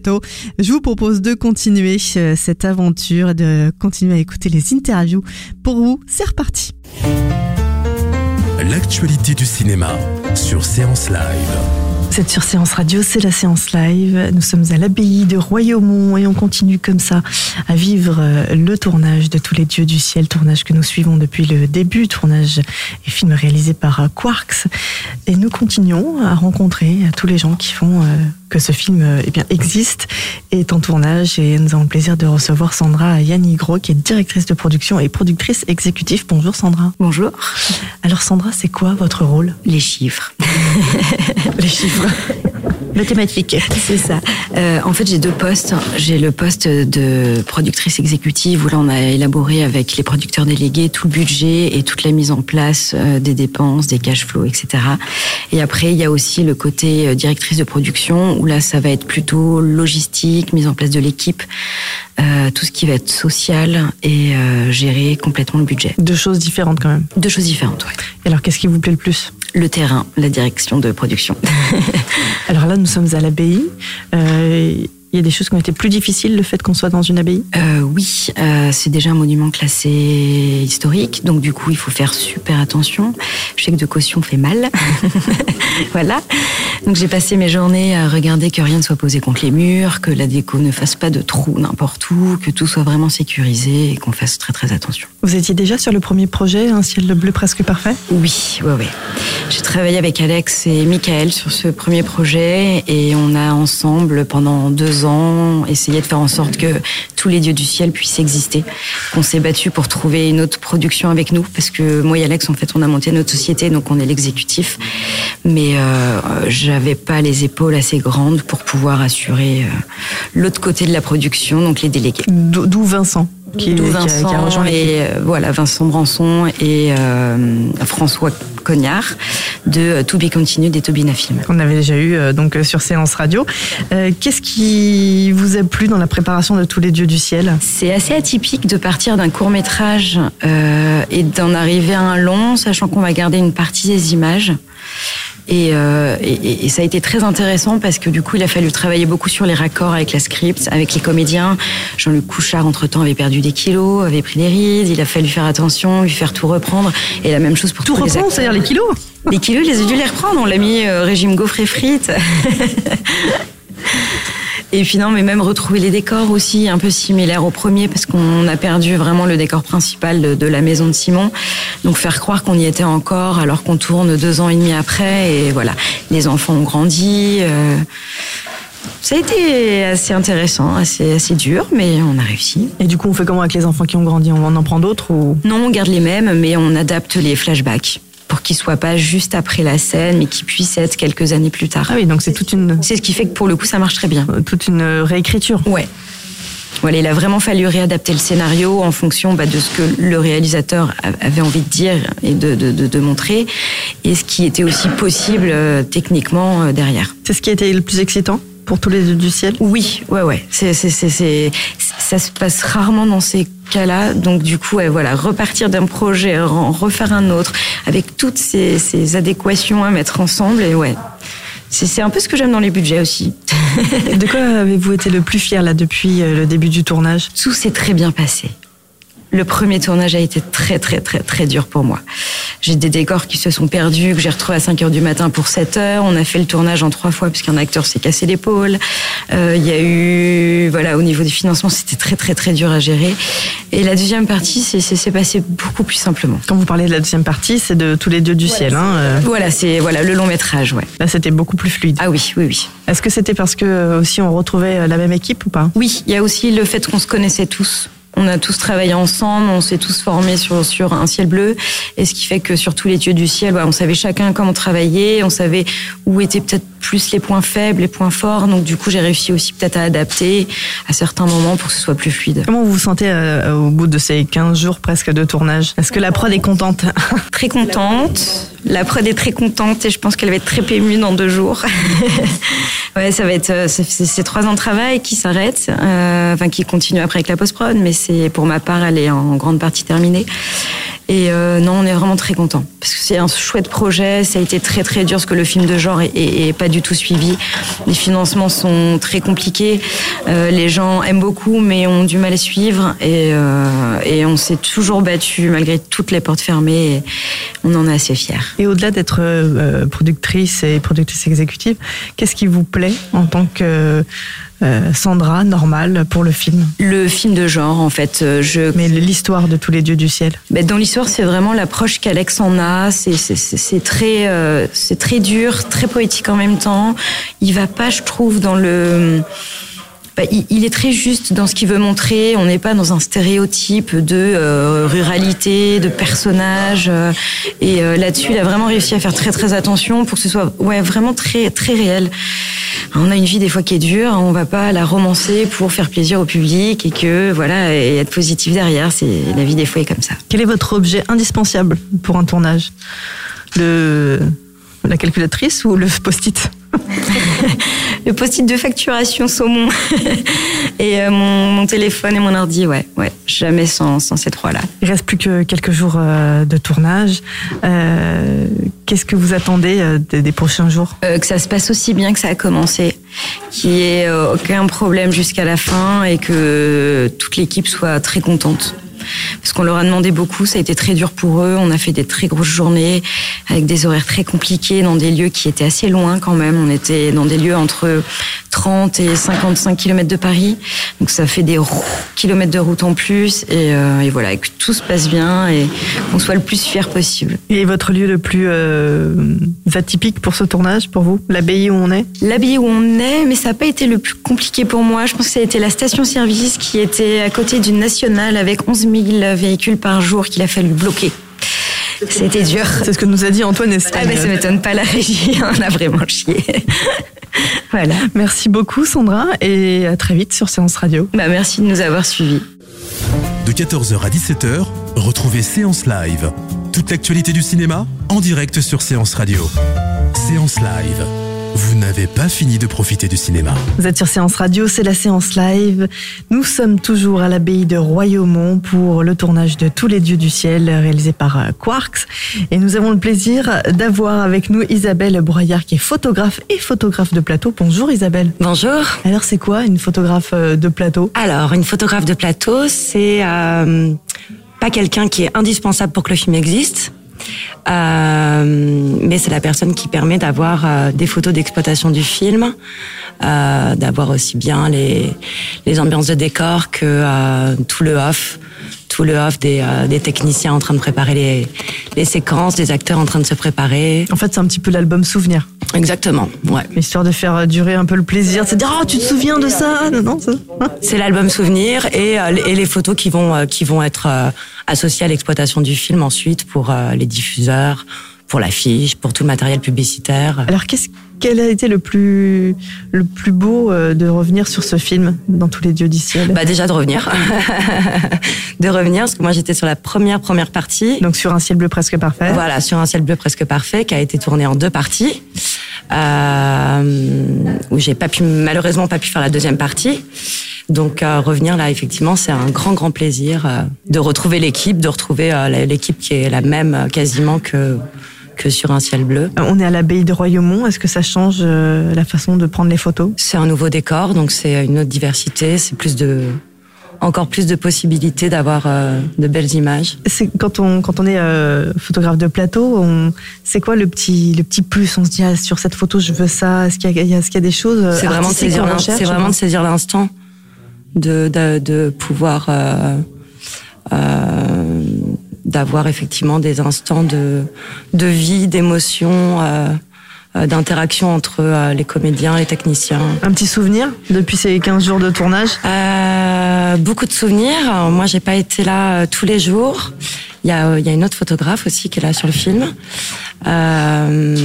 Je vous propose de continuer euh, cette aventure et de continuer à écouter les interviews. Pour vous, c'est reparti. L'actualité du cinéma sur Séance Live. C'est sur Séance Radio, c'est la séance live. Nous sommes à l'abbaye de Royaumont et on continue comme ça à vivre euh, le tournage de Tous les dieux du ciel, tournage que nous suivons depuis le début, tournage et film réalisé par euh, Quarks. Et nous continuons à rencontrer euh, tous les gens qui font que ce film eh bien, existe et est en tournage. Et nous avons le plaisir de recevoir Sandra Yanigro, qui est directrice de production et productrice exécutive. Bonjour Sandra. Bonjour. Alors Sandra, c'est quoi votre rôle? Les chiffres. (laughs) Les chiffres. Mathématiques. C'est ça. Euh, en fait, j'ai deux postes. J'ai le poste de productrice exécutive où là, on a élaboré avec les producteurs délégués tout le budget et toute la mise en place euh, des dépenses, des cash flows, etc. Et après, il y a aussi le côté euh, directrice de production où là, ça va être plutôt logistique, mise en place de l'équipe, euh, tout ce qui va être social et euh, gérer complètement le budget. Deux choses différentes quand même. Deux choses différentes, ouais. Et alors, qu'est-ce qui vous plaît le plus? Le terrain, la direction de production. (laughs) Alors là, nous sommes à l'abbaye. Euh, Il y a des choses qui ont été plus difficiles, le fait qu'on soit dans une abbaye? Euh, oui, euh, c'est déjà un monument classé historique, donc du coup il faut faire super attention. Chèque de caution fait mal, (laughs) voilà. Donc j'ai passé mes journées à regarder que rien ne soit posé contre les murs, que la déco ne fasse pas de trous n'importe où, que tout soit vraiment sécurisé et qu'on fasse très très attention. Vous étiez déjà sur le premier projet, Un ciel bleu presque parfait? Oui, oui, oui. J'ai travaillé avec Alex et Michael sur ce premier projet et on a ensemble pendant deux essayé de faire en sorte que tous les dieux du ciel puissent exister. On s'est battu pour trouver une autre production avec nous parce que moi et Alex, en fait, on a monté notre société, donc on est l'exécutif. Mais euh, j'avais pas les épaules assez grandes pour pouvoir assurer euh, l'autre côté de la production, donc les délégués. D'où Vincent? Qui, a rejoint et euh, voilà Vincent Branson et euh, François Cognard de euh, To Be Continued et Tobina Film. qu'on avait déjà eu donc sur séance radio. Euh, Qu'est-ce qui vous a plu dans la préparation de tous les dieux du ciel? C'est assez atypique de partir d'un court métrage euh, et d'en arriver à un long, sachant qu'on va garder une partie des images. Et, euh, et- ça a été très intéressant parce que du coup, il a fallu travailler beaucoup sur les raccords avec la script, avec les comédiens. Jean-Luc Couchard, entre-temps, avait perdu des kilos, avait pris des rides. Il a fallu faire attention, lui faire tout reprendre. Et la même chose pour Tout tous les reprendre, c'est-à-dire les kilos Les kilos, il les a dû les reprendre. On l'a mis euh, régime gaufre et frites. (laughs) Et puis non, mais même retrouver les décors aussi, un peu similaires au premier, parce qu'on a perdu vraiment le décor principal de, de la maison de Simon. Donc faire croire qu'on y était encore, alors qu'on tourne deux ans et demi après. Et voilà, les enfants ont grandi. euh, Ça a été assez intéressant, assez, assez dur, mais on a réussi. Et du coup, on fait comment avec les enfants qui ont grandi? On en prend d'autres ou? Non, on garde les mêmes, mais on adapte les flashbacks pour qu'ils soient pas juste après la scène, mais qu'ils puissent être quelques années plus tard. Ah oui, donc c'est toute une. C'est ce qui fait que pour le coup, ça marche très bien. Toute une réécriture. Ouais. Voilà, il a vraiment fallu réadapter le scénario en fonction bah, de ce que le réalisateur avait envie de dire et de, de, de, de montrer, et ce qui était aussi possible euh, techniquement euh, derrière. C'est ce qui a été le plus excitant? Pour tous les yeux du ciel Oui, ouais, ouais. C'est, c'est, c'est, c'est, ça se passe rarement dans ces cas-là. Donc du coup, ouais, voilà, repartir d'un projet, en refaire un autre, avec toutes ces, ces adéquations à mettre ensemble, et ouais. C'est, c'est un peu ce que j'aime dans les budgets aussi. (laughs) de quoi avez-vous été le plus fier là depuis euh, le début du tournage? Tout s'est très bien passé. Le premier tournage a été très très très très dur pour moi. J'ai des décors qui se sont perdus, que j'ai retrouvés à 5 heures du matin pour 7 heures. On a fait le tournage en trois fois puisqu'un acteur s'est cassé l'épaule. Euh, Il y a eu, voilà, au niveau des financements, c'était très très très dur à gérer. Et la deuxième partie, c'est c'est passé beaucoup plus simplement. Quand vous parlez de la deuxième partie, c'est de tous les dieux du Voilà, ciel. Hein, euh. Voilà, c'est voilà le long métrage, ouais. Là, c'était beaucoup plus fluide. Ah oui, oui, oui. Est-ce que c'était parce que euh, aussi on retrouvait la même équipe ou pas? Oui, il y a aussi le fait qu'on se connaissait tous. On a tous travaillé ensemble, on s'est tous formés sur, sur un ciel bleu, et ce qui fait que sur tous les dieux du ciel, bah, on savait chacun comment travailler, on savait où étaient peut-être plus les points faibles, les points forts, donc du coup j'ai réussi aussi peut-être à adapter à certains moments pour que ce soit plus fluide. Comment vous vous sentez euh, au bout de ces 15 jours presque de tournage? Est-ce que la prod est contente? (laughs) Très contente, la prod est très contente et je pense qu'elle va être très émue dans deux jours. (laughs) ouais, ça va être, euh, c'est trois ans de travail qui s'arrêtent, euh, enfin qui continuent après avec la post-prod, mais c'est pour ma part, elle est en grande partie terminée. Et euh, non, on est vraiment très content parce que c'est un chouette projet. Ça a été très très dur parce que le film de genre est, pas du tout suivi. Les financements sont très compliqués. Euh, les gens aiment beaucoup, mais ont du mal à suivre. Et, euh, et on s'est toujours battu malgré toutes les portes fermées. Et on en est assez fiers. Et au-delà d'être productrice et productrice exécutive, qu'est-ce qui vous plaît en tant que euh, Sandra normale pour le film? Le film de genre, en fait, euh, je. Mais l'histoire de tous les dieux du ciel. Ben, dans l'histoire, c'est vraiment l'approche qu'Alex en a. C'est très, euh, c'est très dur, très poétique en même temps. Il va pas, je trouve, dans le. Ben, il, est très juste dans ce qu'il veut montrer. On n'est pas dans un stéréotype de euh, ruralité, de personnage. euh, et euh, là-dessus, il a vraiment réussi à faire très très attention pour que ce soit ouais vraiment très très réel. On a une vie des fois qui est dure, on va pas la romancer pour faire plaisir au public et que voilà et être positif derrière. C'est la vie des fois est comme ça. Quel est votre objet indispensable pour un tournage? La calculatrice ou le post-it? (laughs) Le post-it de facturation saumon (laughs) et euh, mon, mon téléphone et mon ordi, ouais, ouais, jamais sans, sans ces trois-là. Il reste plus que quelques jours euh, de tournage. Euh, Qu'est-ce que vous attendez des, des prochains jours? Que ça se passe aussi bien que ça a commencé, qu'il n'y ait aucun problème jusqu'à la fin et que toute l'équipe soit très contente. Parce qu'on leur a demandé beaucoup, ça a été très dur pour eux. On a fait des très grosses journées avec des horaires très compliqués dans des lieux qui étaient assez loin quand même. On était dans des lieux entre 30 et 55 km de Paris. Donc ça fait des kilomètres de route en plus. Et, euh, et voilà, et que tout se passe bien et qu'on soit le plus fier possible. Et votre lieu le plus euh, atypique pour ce tournage, pour vous? L'abbaye où on est? L'abbaye où on est, mais ça n'a pas été le plus compliqué pour moi. Je pense que ça a été la station-service qui était à côté d'une nationale avec 11 000 véhicules par jour qu'il a fallu bloquer. C'était dur. C'est ce que nous a dit Antoine Ah Espagne. ben ça m'étonne pas la régie, (laughs) on a vraiment chié. (laughs) voilà. Merci beaucoup Sandra et à très vite sur Séance Radio. Bah merci de nous avoir suivis. De 14h à 17h, retrouvez Séance Live. Toute l'actualité du cinéma en direct sur Séance Radio. Séance Live. Vous n'avez pas fini de profiter du cinéma. Vous êtes sur Séance Radio, c'est la séance live. Nous sommes toujours à l'abbaye de Royaumont pour le tournage de Tous les dieux du ciel réalisé par euh, Quarks. Et nous avons le plaisir d'avoir avec nous Isabelle Broyard qui est photographe et photographe de plateau. Bonjour Isabelle. Bonjour. Alors c'est quoi une photographe euh, de plateau? Alors, une photographe de plateau, c'est euh, pas quelqu'un qui est indispensable pour que le film existe, mais c'est la personne qui permet d'avoir euh, des photos d'exploitation du film, euh, d'avoir aussi bien les, les ambiances de décor que euh, tout le off, le off des, euh, des techniciens en train de préparer les, les séquences, des acteurs en train de se préparer. En fait, c'est un petit peu l'album souvenir. Exactement, ouais. Histoire de faire durer un peu le plaisir, c'est de dire oh tu te souviens de ça? Non, non, ça. (laughs) C'est l'album souvenir et, euh, et les photos qui vont euh, qui vont être euh, associées à l'exploitation du film ensuite pour euh, les diffuseurs, pour l'affiche, pour tout le matériel publicitaire. Alors qu'est-ce quel a été le plus le plus beau euh, de revenir sur ce film dans tous les dieux du ciel? Bah déjà de revenir, (laughs) de revenir parce que moi j'étais sur la première première partie. Donc sur un ciel bleu presque parfait. Voilà, sur un ciel bleu presque parfait qui a été tourné en deux parties. Euh, où j'ai pas pu malheureusement pas pu faire la deuxième partie. Donc euh, revenir là effectivement c'est un grand grand plaisir euh, de retrouver l'équipe, de retrouver euh, l'équipe qui est la même euh, quasiment que que sur un ciel bleu. On est à l'abbaye de Royaumont. Est-ce que ça change euh, la façon de prendre les photos? C'est un nouveau décor, donc c'est une autre diversité, c'est plus de encore plus de possibilités d'avoir euh, de belles images. C'est quand on quand on est euh, photographe de plateau, on c'est quoi le petit le petit plus? On se dit ah, sur cette photo je veux ça. Est-ce qu'il y a, y des choses euh, C'est vraiment de saisir c'est vraiment de saisir l'instant, de, de de pouvoir euh, euh, d'avoir effectivement des instants de de vie, d'émotion. euh, euh, d'interaction entre euh, les comédiens, les techniciens. Un petit souvenir depuis ces 15 jours de tournage? Euh, beaucoup de souvenirs. Alors, moi, j'ai pas été là euh, tous les jours. Il y a, euh, y a une autre photographe aussi qui est là sur le film. Euh,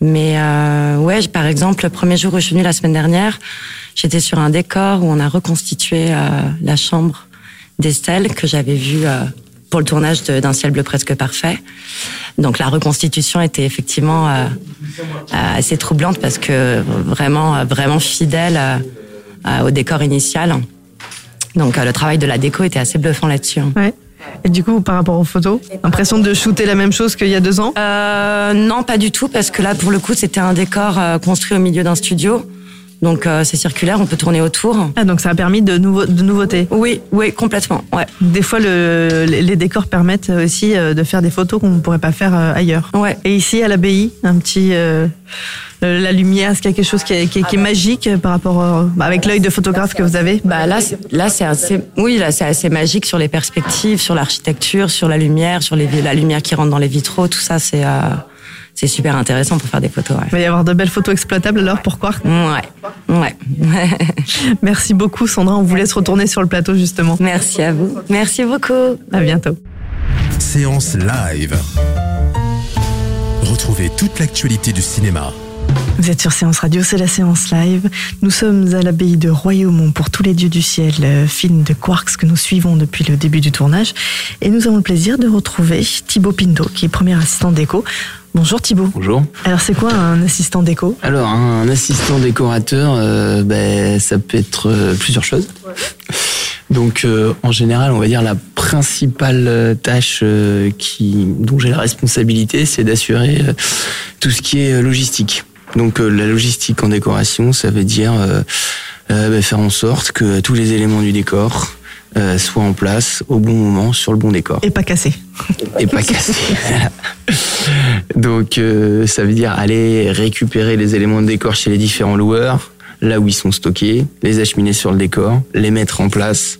mais euh, ouais, par exemple, le premier jour où je suis venue la semaine dernière, j'étais sur un décor où on a reconstitué euh, la chambre d'Estelle que j'avais vue euh, pour le tournage d'un ciel bleu presque parfait. Donc la reconstitution était effectivement euh, euh, assez troublante parce que vraiment, euh, vraiment fidèle euh, au décor initial. Donc euh, le travail de la déco était assez bluffant là-dessus. hein. Ouais. Et du coup, par rapport aux photos, impression de shooter la même chose qu'il y a deux ans? Euh, non, pas du tout, parce que là, pour le coup, c'était un décor construit au milieu d'un studio. Donc euh, c'est circulaire, on peut tourner autour. Ah, donc ça a permis de, nouveau, de nouveautés Oui, oui, complètement. Ouais. Des fois, le, les décors permettent aussi euh, de faire des photos qu'on ne pourrait pas faire euh, ailleurs. Ouais. Et ici, à l'abbaye, un petit... euh, euh, la lumière, est-ce qu'il y a quelque chose qui est, qui est- qui est magique par rapport euh, bah, avec l'œil de photographe que vous avez Bah là, c'est- là c'est assez, oui, là c'est assez magique sur les perspectives, sur l'architecture, sur la lumière, sur les, la lumière qui rentre dans les vitraux, tout ça, c'est, euh, c'est super intéressant pour faire des photos. Il va y avoir de belles photos exploitables alors pour Quark Ouais, ouais. (laughs) Merci beaucoup Sandra, on vous laisse retourner sur le plateau justement. Merci à vous. Merci beaucoup. À bientôt. Séance live. Retrouvez toute l'actualité du cinéma. Vous êtes sur Séance Radio, c'est la séance live. Nous sommes à l'abbaye de Royaumont pour Tous les dieux du ciel, euh, film de Quarks que nous suivons depuis le début du tournage. Et nous avons le plaisir de retrouver Thibaut Pinto, qui est premier assistant déco. Bonjour Thibaut. Bonjour. Alors c'est quoi un assistant déco? Alors, un assistant décorateur, euh, ben, ça peut être euh, plusieurs choses. Donc, euh, en général, on va dire la principale tâche qui, dont j'ai la responsabilité, c'est d'assurer tout ce qui est logistique. Donc, la logistique en décoration, ça veut dire ben, faire en sorte que tous les éléments du décor euh, soient en place au bon moment sur le bon décor. Et pas cassé. Et pas cassé. (laughs) Donc, euh, ça veut dire aller récupérer les éléments de décor chez les différents loueurs, là où ils sont stockés, les acheminer sur le décor, les mettre en place,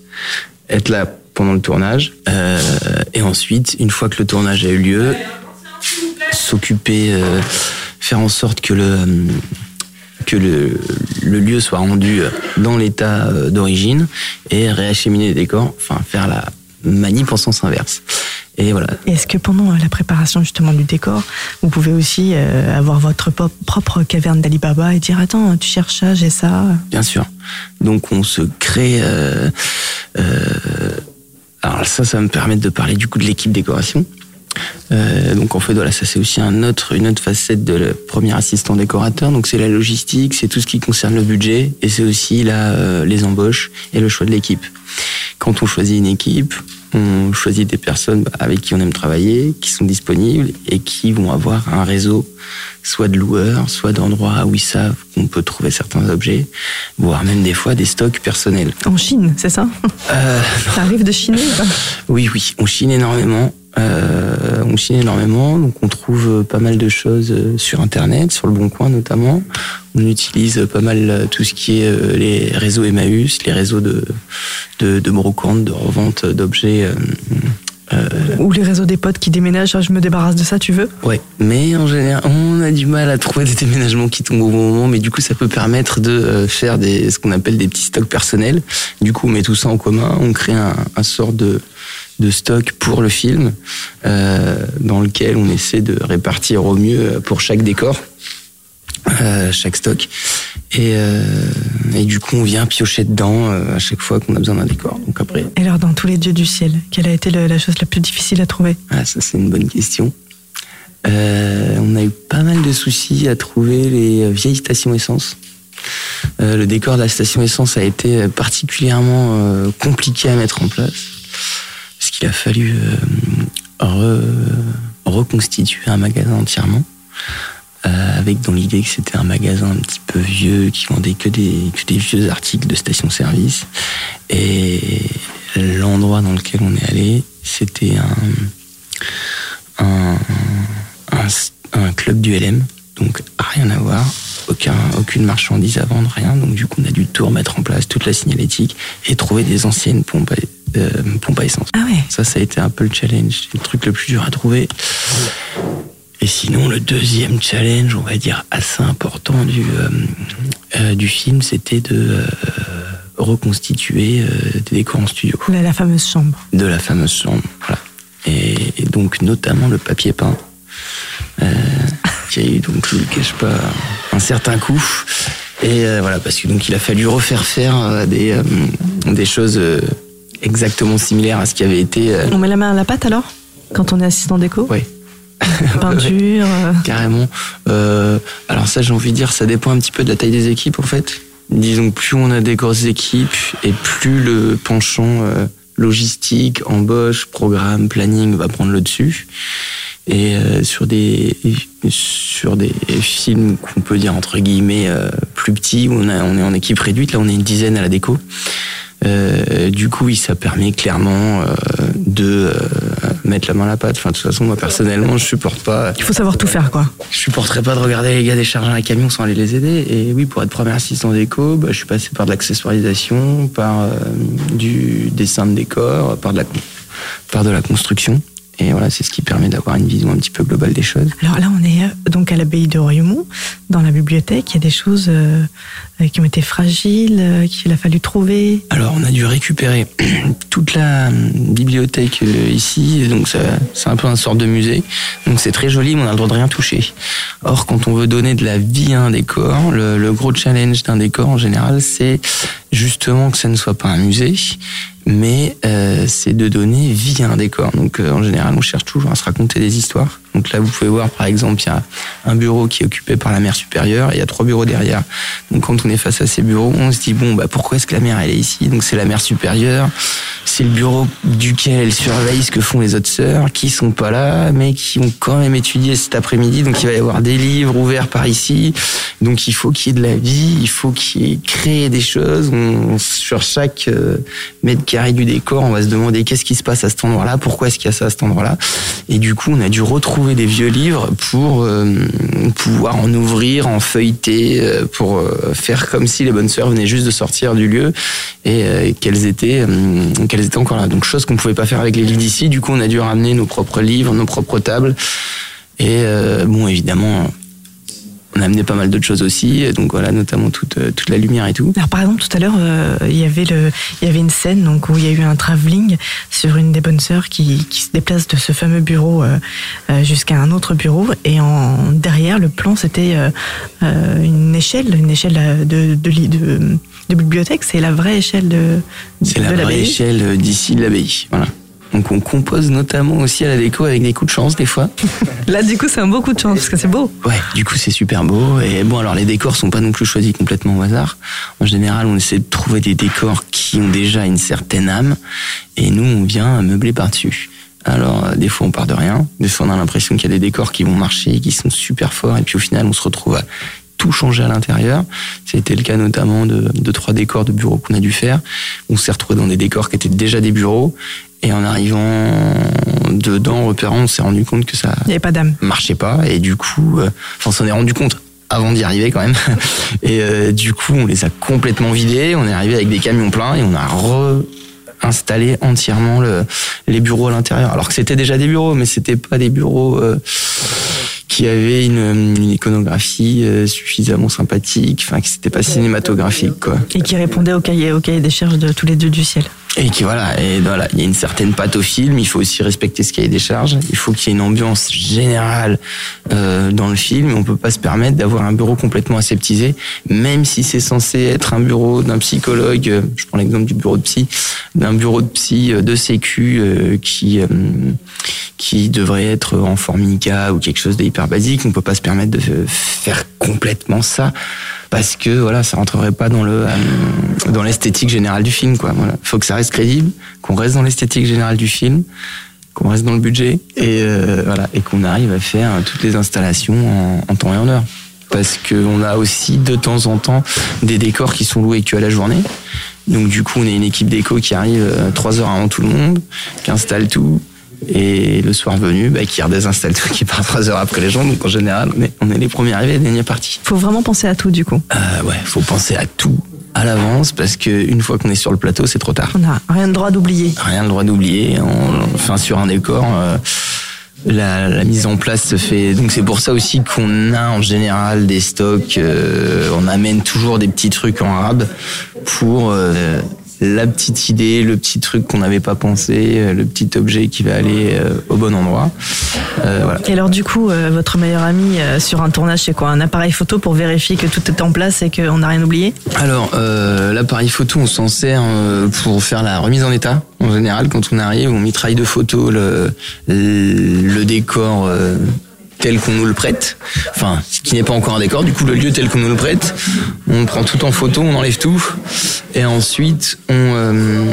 être là pendant le tournage. Euh, et ensuite, une fois que le tournage a eu lieu, s'occuper, faire en sorte que le que le, le lieu soit rendu dans l'état euh, d'origine et réacheminer les décors, enfin faire la manip en sens inverse. Et voilà. Est-ce que pendant euh, la préparation justement du décor, vous pouvez aussi euh, avoir votre propre caverne d'Alibaba et dire attends, tu cherches ça, j'ai ça? Bien sûr. Donc on se crée. euh, euh, alors ça, ça va me permettre de parler du coup de l'équipe décoration. Euh, donc en fait voilà, ça c'est aussi un autre, une autre facette de le premier assistant décorateur. Donc c'est la logistique, c'est tout ce qui concerne le budget et c'est aussi là euh, les embauches et le choix de l'équipe. Quand on choisit une équipe, on choisit des personnes avec qui on aime travailler, qui sont disponibles et qui vont avoir un réseau, soit de loueurs, soit d'endroits où ils savent qu'on peut trouver certains objets, voire même des fois des stocks personnels. En Chine, c'est ça? Euh, Ça arrive de pas? Oui, oui, on chine énormément. Euh, on chine énormément, donc on trouve euh, pas mal de choses euh, sur Internet, sur le Bon Coin notamment. On utilise pas mal tout ce qui est les réseaux Emmaüs, les réseaux de, de, de brocante, de revente d'objets. euh, Ou les réseaux des potes qui déménagent, Ah, je me débarrasse de ça, tu veux? Ouais, mais en général, on a du mal à trouver des déménagements qui tombent au bon moment, mais du coup, ça peut permettre de faire des, ce qu'on appelle des petits stocks personnels. Du coup, on met tout ça en commun, on crée un, un sort de, de stock pour le film, euh, dans lequel on essaie de répartir au mieux pour chaque décor. euh, chaque stock et, euh, et du coup on vient piocher dedans à chaque fois qu'on a besoin d'un décor donc après Et alors, dans tous les dieux du ciel, quelle a été la chose la plus difficile à trouver? Ah, ça c'est une bonne question. On a eu pas mal de soucis à trouver les vieilles stations essence. Euh, le décor de la station essence a été particulièrement euh, compliqué à mettre en place qu'il a fallu euh, re- reconstituer un magasin entièrement. Euh, avec dans l'idée que c'était un magasin un petit peu vieux qui vendait que des, que des vieux articles de station-service et l'endroit dans lequel on est allé c'était un, un, un, club du LM, donc rien à voir, aucun, aucune marchandise à vendre, rien. Donc du coup, on a dû tout remettre en place, toute la signalétique, et trouver des anciennes pompes euh, pompes à essence. Ah ouais. Ça, ça a été un peu le challenge, le truc le plus dur à trouver. Et sinon, le deuxième challenge, on va dire assez important du, euh, euh, du film, c'était de euh, reconstituer des décors en studio la, la fameuse chambre. de la fameuse chambre. Voilà. Et, et donc notamment le papier peint, qui a eu donc je ne le cache pas un certain coup. Et voilà parce que donc il a fallu refaire faire des des choses exactement similaires à ce qui avait été. euh, On met la main à la pâte alors? Quand on est assistant déco? Ouais. (laughs) Peinture. (laughs) euh, Carrément. Euh, alors ça, j'ai envie de dire, ça dépend un petit peu de la taille des équipes, en fait. Disons, plus on a des grosses équipes, et plus le penchant euh, logistique, embauche, programme, planning va prendre le dessus. Et euh, sur des sur des films qu'on peut dire entre guillemets plus petits, où on, a, on est en équipe réduite, là on est une dizaine à la déco. Euh, du coup, oui, ça permet clairement euh, de euh, mettre la main à la pâte. Enfin, de toute façon, moi personnellement, je supporte pas. Il faut savoir tout faire, quoi. Je supporterais pas de regarder les gars décharger un camion sans aller les aider. Et oui, pour être premier assistant déco, bah, je suis passé par de l'accessoirisation, par euh, du dessin de décor, par de la, par de la construction. Et voilà, c'est ce qui permet d'avoir une vision un petit peu globale des choses. Alors là, on est euh, donc à l'abbaye de Royaumont, dans la bibliothèque. Il y a des choses euh, qui ont été fragiles, euh, qu'il a fallu trouver. Alors, on a dû récupérer (clears throat) toute la bibliothèque ici, donc c'est un peu un sort de musée. Donc c'est très joli, mais on a le droit de rien toucher. Or, quand on veut donner de la vie à un décor, le, le gros challenge d'un décor en général, c'est justement que ça ne soit pas un musée, mais euh, c'est de donner vie à un décor. Donc euh, en général, on cherche toujours à se raconter des histoires. Donc là, vous pouvez voir, par exemple, il y a un bureau qui est occupé par la mer supérieure, et il y a trois bureaux derrière. Donc quand on est face à ces bureaux, on se dit, bon, bah, pourquoi est-ce que la mer, elle est ici? Donc c'est la mer supérieure, c'est le bureau duquel elle surveille ce que font les autres sœurs, qui sont pas là, mais qui ont quand même étudié cet après-midi. Donc il va y avoir des livres ouverts par ici. Donc il faut qu'il y ait de la vie, il faut qu'il y ait créé des choses. On- sur chaque euh, mètre carré du décor, on va se demander qu'est-ce qui se passe à cet endroit-là, pourquoi est-ce qu'il y a ça à cet endroit-là? Et du coup, on a dû retrouver des vieux livres pour euh, pouvoir en ouvrir, en feuilleter, euh, pour euh, faire comme si les bonnes sœurs venaient juste de sortir du lieu et qu'elles étaient, qu'elles étaient encore là. Donc chose qu'on pouvait pas faire avec les livres d'ici. Du coup, on a dû ramener nos propres livres, nos propres tables. Et bon, évidemment, on a amené pas mal d'autres choses aussi. Donc voilà, notamment toute, euh, toute la lumière et tout. Alors par exemple, tout à l'heure, euh, il y avait le, il y avait une scène donc où il y a eu un travelling sur une des bonnes sœurs qui, qui se déplace de ce fameux bureau euh, euh, jusqu'à un autre bureau et en derrière le plan c'était euh, une échelle, une échelle de de, de, de bibliothèque. C'est la vraie échelle de. C'est la vraie échelle d'ici de l'abbaye. Voilà. Donc on compose notamment aussi à la déco avec des coups de chance des fois. Là du coup c'est un beau coup de chance parce que c'est beau. Ouais, du coup c'est super beau. Et bon, alors les décors sont pas non plus choisis complètement au hasard. En général, on essaie de trouver des décors qui ont déjà une certaine âme, et nous on vient meubler par-dessus. Alors euh, des fois on part de rien, des fois on a l'impression qu'il y a des décors qui vont marcher, qui sont super forts, et puis au final on se retrouve à tout changer à l'intérieur. C'était le cas notamment de, de trois décors de bureaux qu'on a dû faire. On s'est retrouvé dans des décors qui étaient déjà des bureaux. Et en arrivant dedans, en repérant, on s'est rendu compte que ça Il n'y avait pas d'âme. marchait pas et du coup, euh, enfin, on s'en est rendu compte avant d'y arriver quand même. (laughs) Et euh, du coup, on les a complètement vidés. On est arrivé avec des camions pleins et on a réinstallé entièrement le, les bureaux à l'intérieur. Alors que c'était déjà des bureaux, mais c'était pas des bureaux euh, qui avaient une, une iconographie euh, suffisamment sympathique, enfin, qui c'était pas cinématographique, quoi. Et qui répondait au cahier, au cahier des charges de tous les deux du ciel. Et qui voilà, et voilà, il y a une certaine patte au film. Il faut aussi respecter ce cahier des charges. Il faut qu'il y ait une ambiance générale euh, dans le film. On peut pas se permettre d'avoir un bureau complètement aseptisé, même si c'est censé être un bureau d'un psychologue. euh, Je prends l'exemple du bureau de psy, d'un bureau de psy euh, de sécu qui qui devrait être en formica ou quelque chose d'hyper basique. On peut pas se permettre de faire complètement ça parce que voilà, ça rentrerait pas dans le dans l'esthétique générale du film quoi. Faut que ça reste crédible, qu'on reste dans l'esthétique générale du film, qu'on reste dans le budget et euh, voilà et qu'on arrive à faire toutes les installations en, en temps et en heure. Parce qu'on a aussi de temps en temps des décors qui sont loués que à la journée. Donc du coup, on est une équipe déco qui arrive euh, trois heures avant tout le monde, qui installe tout. Et le soir venu, bah, qui redésinstalle tout, qui part trois heures après les gens. Donc en général, on est, on est les premiers arrivés et les derniers partis. Faut vraiment penser à tout du coup. Euh, ouais, faut penser à tout à l'avance parce que une fois qu'on est sur le plateau, c'est trop tard. On n'a rien de droit d'oublier. Rien le droit d'oublier. Enfin, sur un décor, euh, la, la mise en place se fait. Donc c'est pour ça aussi qu'on a en général des stocks. euh, on amène toujours des petits trucs en rab pour euh, la petite idée, le petit truc qu'on n'avait pas pensé, euh, le petit objet qui va aller euh, au bon endroit. Euh, voilà. Et alors du coup, euh, votre meilleur ami euh, sur un tournage, c'est quoi? Un appareil photo pour vérifier que tout est en place et qu'on n'a rien oublié? Alors, euh, l'appareil photo, on s'en sert pour faire la remise en état. En général, quand on arrive, on mitraille de photos le, le, le décor euh, tel qu'on nous le prête. Enfin, ce qui n'est pas encore un décor, du coup, le lieu tel qu'on nous le prête. On prend tout en photo, on enlève tout. Et ensuite, on, euh,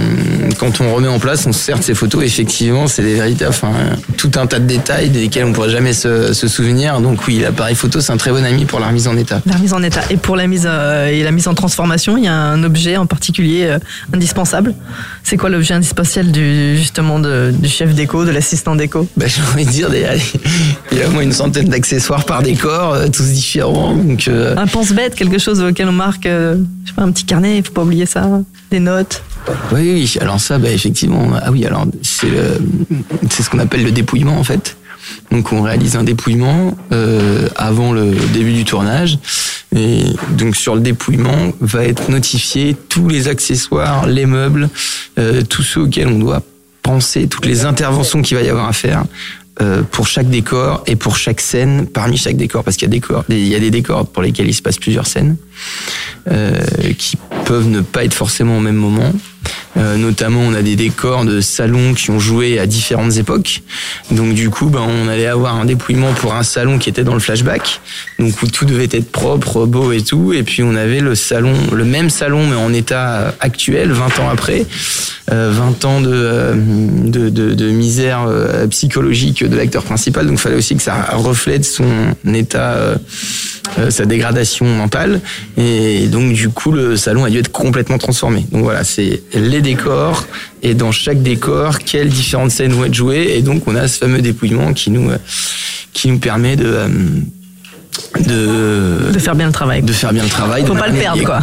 quand on remet en place, on se sert de ces photos. Effectivement, c'est des véritables, enfin, tout un tas de détails desquels on pourrait jamais se, se souvenir. Donc oui, l'appareil photo, c'est un très bon ami pour la remise en état. La remise en état. Et pour la mise euh, et la mise en transformation, il y a un objet en particulier euh, indispensable. C'est quoi l'objet indispensable du justement de- du chef déco, de l'assistant déco? Bah, (laughs) j'ai envie de dire, des- allez, il y a au moins une centaine d'accessoires par décor, euh, tous différents. Donc, euh, Un pense-bête, quelque chose auquel on marque, euh, je sais pas, un petit carnet, il faut pas oublier ça, des notes. oui, oui, alors ça, bah, effectivement, ah oui, alors c'est le- c'est ce qu'on appelle le dépouillement en fait. Donc on réalise un dépouillement euh, avant le début du tournage. Et donc sur le dépouillement va être notifié tous les accessoires, les meubles, euh, tous ceux auxquels on doit penser, toutes les interventions qu'il va y avoir à faire euh, pour chaque décor et pour chaque scène parmi chaque décor. Parce qu'il y a, décor, il y a des décors pour lesquels il se passe plusieurs scènes euh, qui peuvent ne pas être forcément au même moment. Euh, notamment, on a des décors de salons qui ont joué à différentes époques. Donc, du coup, ben, on allait avoir un dépouillement pour un salon qui était dans le flashback. Donc, où tout devait être propre, beau et tout. Et puis, on avait le salon, le même salon, mais en état actuel, 20 ans après. Euh, 20 ans de, euh, de, de, de misère euh, psychologique de l'acteur principal. Donc, il fallait aussi que ça reflète son état, euh, sa dégradation mentale. Et donc, du coup, le salon a dû être complètement transformé. Donc, voilà, c'est les décors et dans chaque décor, quelles différentes scènes vont être jouées. Et donc, on a ce fameux dépouillement qui nous, qui nous permet de, euh, de, de faire bien le travail. De faire bien le travail. Faut pas le perdre, quoi.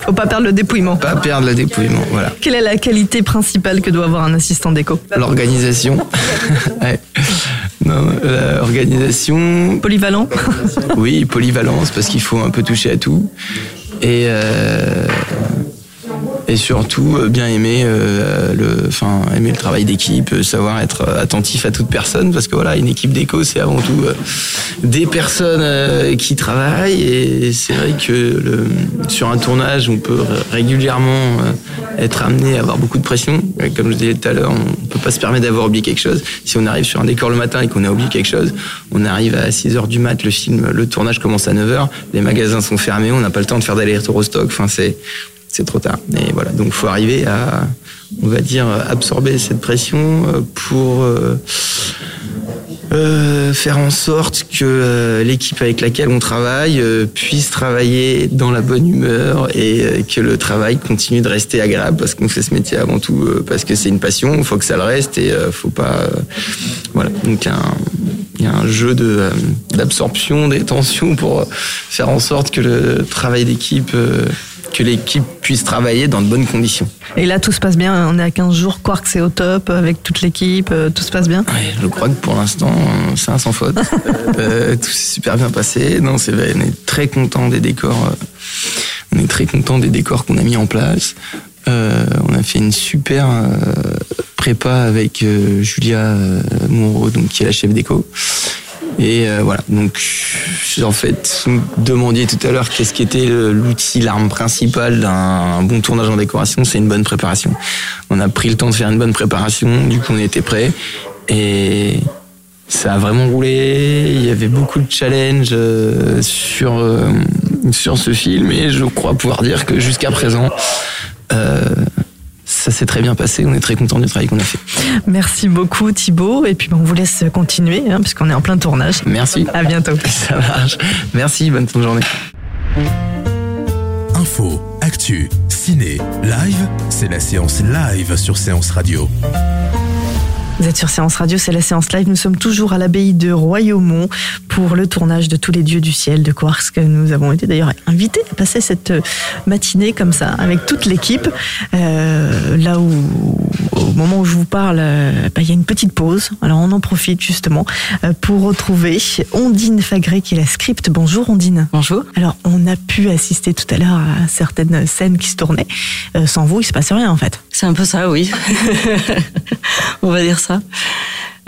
Faut pas perdre le dépouillement. Pas perdre le dépouillement, voilà. Quelle est la qualité principale que doit avoir un assistant déco? L'organisation. (laughs) Ouais. Non, euh, organisation. Polyvalent. Oui, polyvalence parce qu'il faut un peu toucher à tout et euh, et surtout euh, bien aimer euh, le, enfin aimer le travail d'équipe, euh, savoir être attentif à toute personne parce que voilà une équipe d'éco c'est avant tout des personnes qui travaillent et c'est vrai que sur un tournage on peut régulièrement être amené à avoir beaucoup de pression. Comme je disais tout à l'heure, on peut pas se permettre d'avoir oublié quelque chose. Si on arrive sur un décor le matin et qu'on a oublié quelque chose, on arrive à 6 heures du mat, le film, le tournage commence à 9 heures, les magasins sont fermés, on n'a pas le temps de faire d'aller-retour au stock. Enfin, c'est c'est trop tard. Et voilà, donc faut arriver à, on va dire, absorber cette pression euh, pour euh, euh, faire en sorte que euh, l'équipe avec laquelle on travaille euh, puisse travailler dans la bonne humeur et que le travail continue de rester agréable parce qu'on fait ce métier avant tout parce que c'est une passion, il faut que ça le reste et faut pas voilà. Donc il y a un jeu de d'absorption des tensions pour faire en sorte que le travail d'équipe que l'équipe puisse travailler dans de bonnes conditions. Et là, tout se passe bien. On est à 15 jours. Quark, c'est au top avec toute l'équipe. euh, Tout se passe bien. Je crois que pour l'instant, c'est un sans faute. (laughs) Euh, tout s'est super bien passé. Non, c'est on est très content des décors. euh, on est très content des décors qu'on a mis en place. Euh, on a fait une super prépa avec Julia Monroe, donc qui est la chef déco. Et euh, voilà, donc en fait, vous me demandiez tout à l'heure qu'est-ce qui était l'outil, l'arme principale d'un bon tournage en décoration, c'est une bonne préparation. On a pris le temps de faire une bonne préparation, du coup on était prêts. Et ça a vraiment roulé. Il y avait beaucoup de challenges euh, sur, euh, sur ce film et je crois pouvoir dire que jusqu'à présent, euh, ça s'est très bien passé. On est très content du travail qu'on a fait. Merci beaucoup Thibaut. Et puis ben, on vous laisse continuer hein, puisqu'on est en plein tournage. Merci. À bientôt. (laughs) Ça marche. Merci. Bonne fin de journée. Info, actu, ciné, live, c'est la séance live sur Séance Radio. Vous êtes sur Séance Radio, c'est la séance live. Nous sommes toujours à l'abbaye de Royaumont pour le tournage de Tous les dieux du ciel de Quarks que nous avons été d'ailleurs invités à passer cette matinée comme ça avec toute l'équipe. Euh, là où, au moment où je vous parle, euh, bah, il y a une petite pause. Alors on en profite justement euh, pour retrouver Ondine Fagré qui est la script. Bonjour Ondine. Bonjour. Alors on a pu assister tout à l'heure à certaines scènes qui se tournaient. Euh, sans vous, il se passe rien en fait. C'est un peu ça, oui. (laughs) On va dire ça.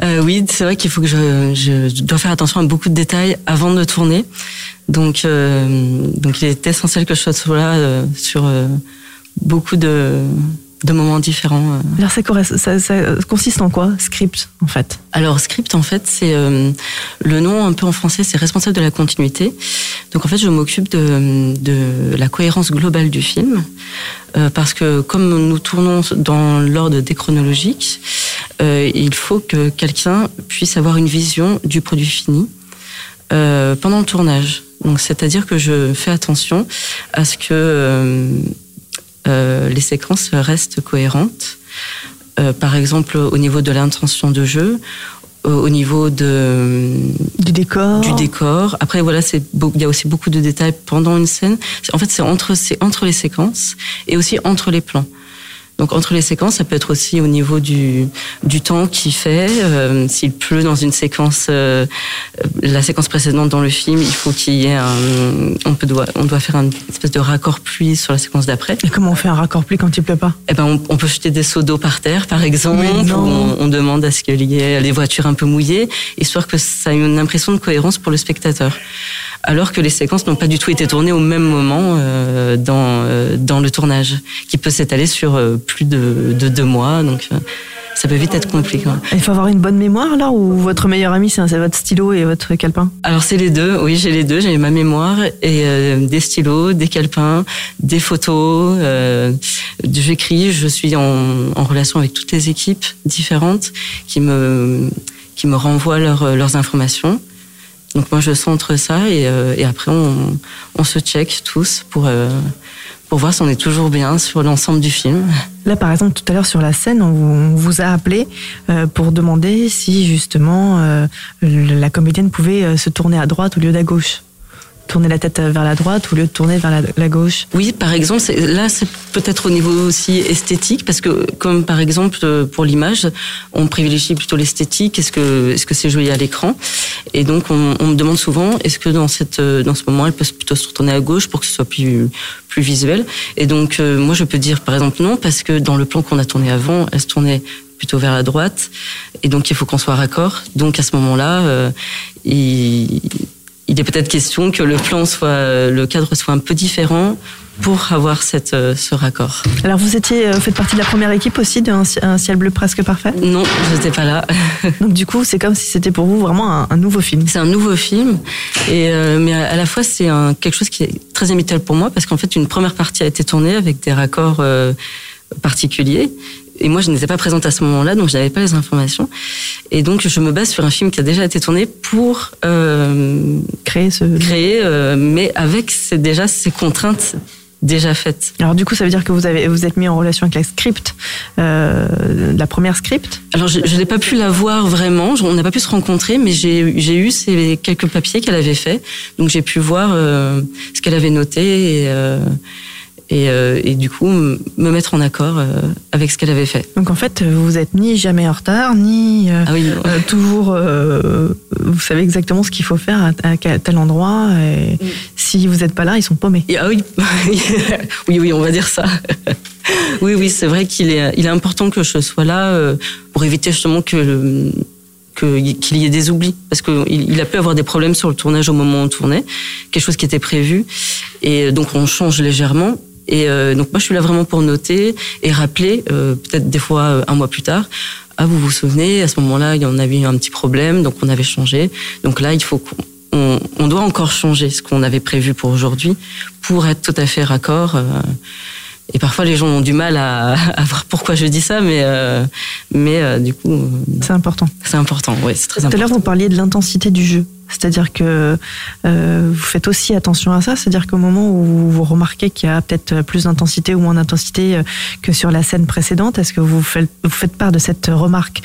Euh, oui, c'est vrai qu'il faut que je, je dois faire attention à beaucoup de détails avant de tourner. Donc, euh, donc il est essentiel que je sois là euh, sur euh, beaucoup de, de moments différents. euh. Alors ça, ça- ça consiste en quoi Script en fait? Alors script en fait c'est euh, le nom un peu en français c'est responsable de la continuité. Donc en fait je m'occupe de, de la cohérence globale du film euh, parce que comme nous tournons dans l'ordre déchronologique, euh, il faut que quelqu'un puisse avoir une vision du produit fini euh, pendant le tournage. Donc c'est-à-dire que je fais attention à ce que euh, euh, les séquences restent cohérentes. Euh, par exemple, au niveau de l'intention de jeu, au au niveau de du décor, du décor. Après, voilà, c'est il y a aussi beaucoup de détails pendant une scène. En fait, c'est entre c'est entre les séquences et aussi entre les plans. Donc entre les séquences, ça peut être aussi au niveau du, du temps qu'il fait. Euh, S'il pleut dans une séquence, euh, la séquence précédente dans le film, il faut qu'il y ait un, on peut doit, on doit faire une espèce de raccord pluie sur la séquence d'après. Et comment on fait un raccord pluie quand il pleut pas? Eh ben, on, on peut jeter des seaux d'eau par terre, par exemple. On, on demande à ce qu'il y ait les voitures un peu mouillées, histoire que ça ait une impression de cohérence pour le spectateur. Alors que les séquences n'ont pas du tout été tournées au même moment euh, dans euh, dans le tournage, qui peut s'étaler sur euh, plus de, de deux mois. Donc, euh, ça peut vite être compliqué. Il faut avoir une bonne mémoire là ou votre meilleur ami c'est votre stylo et votre calepin? Alors c'est les deux, oui j'ai les deux, j'ai ma mémoire et euh, des stylos, des calepins, des photos. Euh, J'écris, je suis en, en relation avec toutes les équipes différentes qui me qui me renvoient leurs informations. Donc moi je centre ça et, euh, et après on, on se check tous pour euh, pour voir si on est toujours bien sur l'ensemble du film. Là, par exemple, tout à l'heure sur la scène, on vous, a appelé euh, pour demander si justement euh, la comédienne pouvait euh, se tourner à droite au lieu d'à gauche. Tourner la tête vers la droite au lieu de tourner vers la, gauche. Oui, par exemple, là, c'est peut-être au niveau aussi esthétique, parce que comme par exemple euh, pour l'image, on privilégie plutôt l'esthétique. Est-ce que est-ce que c'est joli à l'écran? Et donc, on, me demande souvent, est-ce que dans cette euh, dans ce moment, elle peut plutôt se retourner à gauche pour que ce soit plus plus visuel? Et donc, euh, moi, je peux dire par exemple non, parce que dans le plan qu'on a tourné avant, elle se tournait plutôt vers la droite, et donc il faut qu'on soit raccord. Donc à ce moment-là, il il est peut-être question que le plan soit, le cadre soit un peu différent pour avoir cette, euh, ce raccord. Alors vous étiez, euh, faites partie de la première équipe aussi d'un ci- un ciel bleu presque parfait? Non, j'étais pas là. (laughs) Donc du coup, c'est comme si c'était pour vous vraiment un, un nouveau film. C'est un nouveau film, et euh, mais à la fois c'est quelque chose qui est très habituel pour moi parce qu'en fait une première partie a été tournée avec des raccords euh, particuliers et moi, je n'étais pas présente à ce moment-là, donc je n'avais pas les informations. Et donc, je me base sur un film qui a déjà été tourné pour euh, créer ce créer, euh, mais avec c'est déjà ces contraintes déjà faites. Alors du coup, ça veut dire que vous avez vous êtes mis en relation avec la script, euh, la première script? Alors, je, je n'ai pas pu la voir vraiment, on n'a pas pu se rencontrer, mais j'ai j'ai eu ces quelques papiers qu'elle avait fait, donc j'ai pu voir ce qu'elle avait noté et, et, euh, et du coup me mettre en accord euh, avec ce qu'elle avait fait. Donc en fait, vous êtes ni jamais en retard, ni euh, Ah oui, toujours. vous savez exactement ce qu'il faut faire à, à tel endroit. Et si vous n'êtes pas là, ils sont paumés. Et- ah oui, (laughs) oui, oui, on va dire ça. oui, oui, c'est vrai qu'il est, il est important que je sois là pour éviter justement que le- qu'il y ait des oublis parce que il, il a pu avoir des problèmes sur le tournage au moment où on tournait, quelque chose qui était prévu et donc on change légèrement. Et euh, donc moi je suis là vraiment pour noter et rappeler euh, peut-être des fois euh, un mois plus tard. Ah vous vous souvenez à ce moment-là il y en avait eu un petit problème donc on avait changé. Donc là il faut qu'on on, doit encore changer ce qu'on avait prévu pour aujourd'hui pour être tout à fait raccord. et parfois, les gens ont du mal à, (laughs) à voir pourquoi je dis ça, mais, euh, mais du coup. C'est important. C'est important, oui, c'est très Tout à important. l'heure, vous parliez de l'intensité du jeu. C'est-à-dire que euh, vous faites aussi attention à ça. C'est-à-dire qu'au moment où vous remarquez qu'il y a peut-être plus d'intensité ou moins d'intensité euh, que sur la scène précédente, est-ce que vous faites, part de cette remarque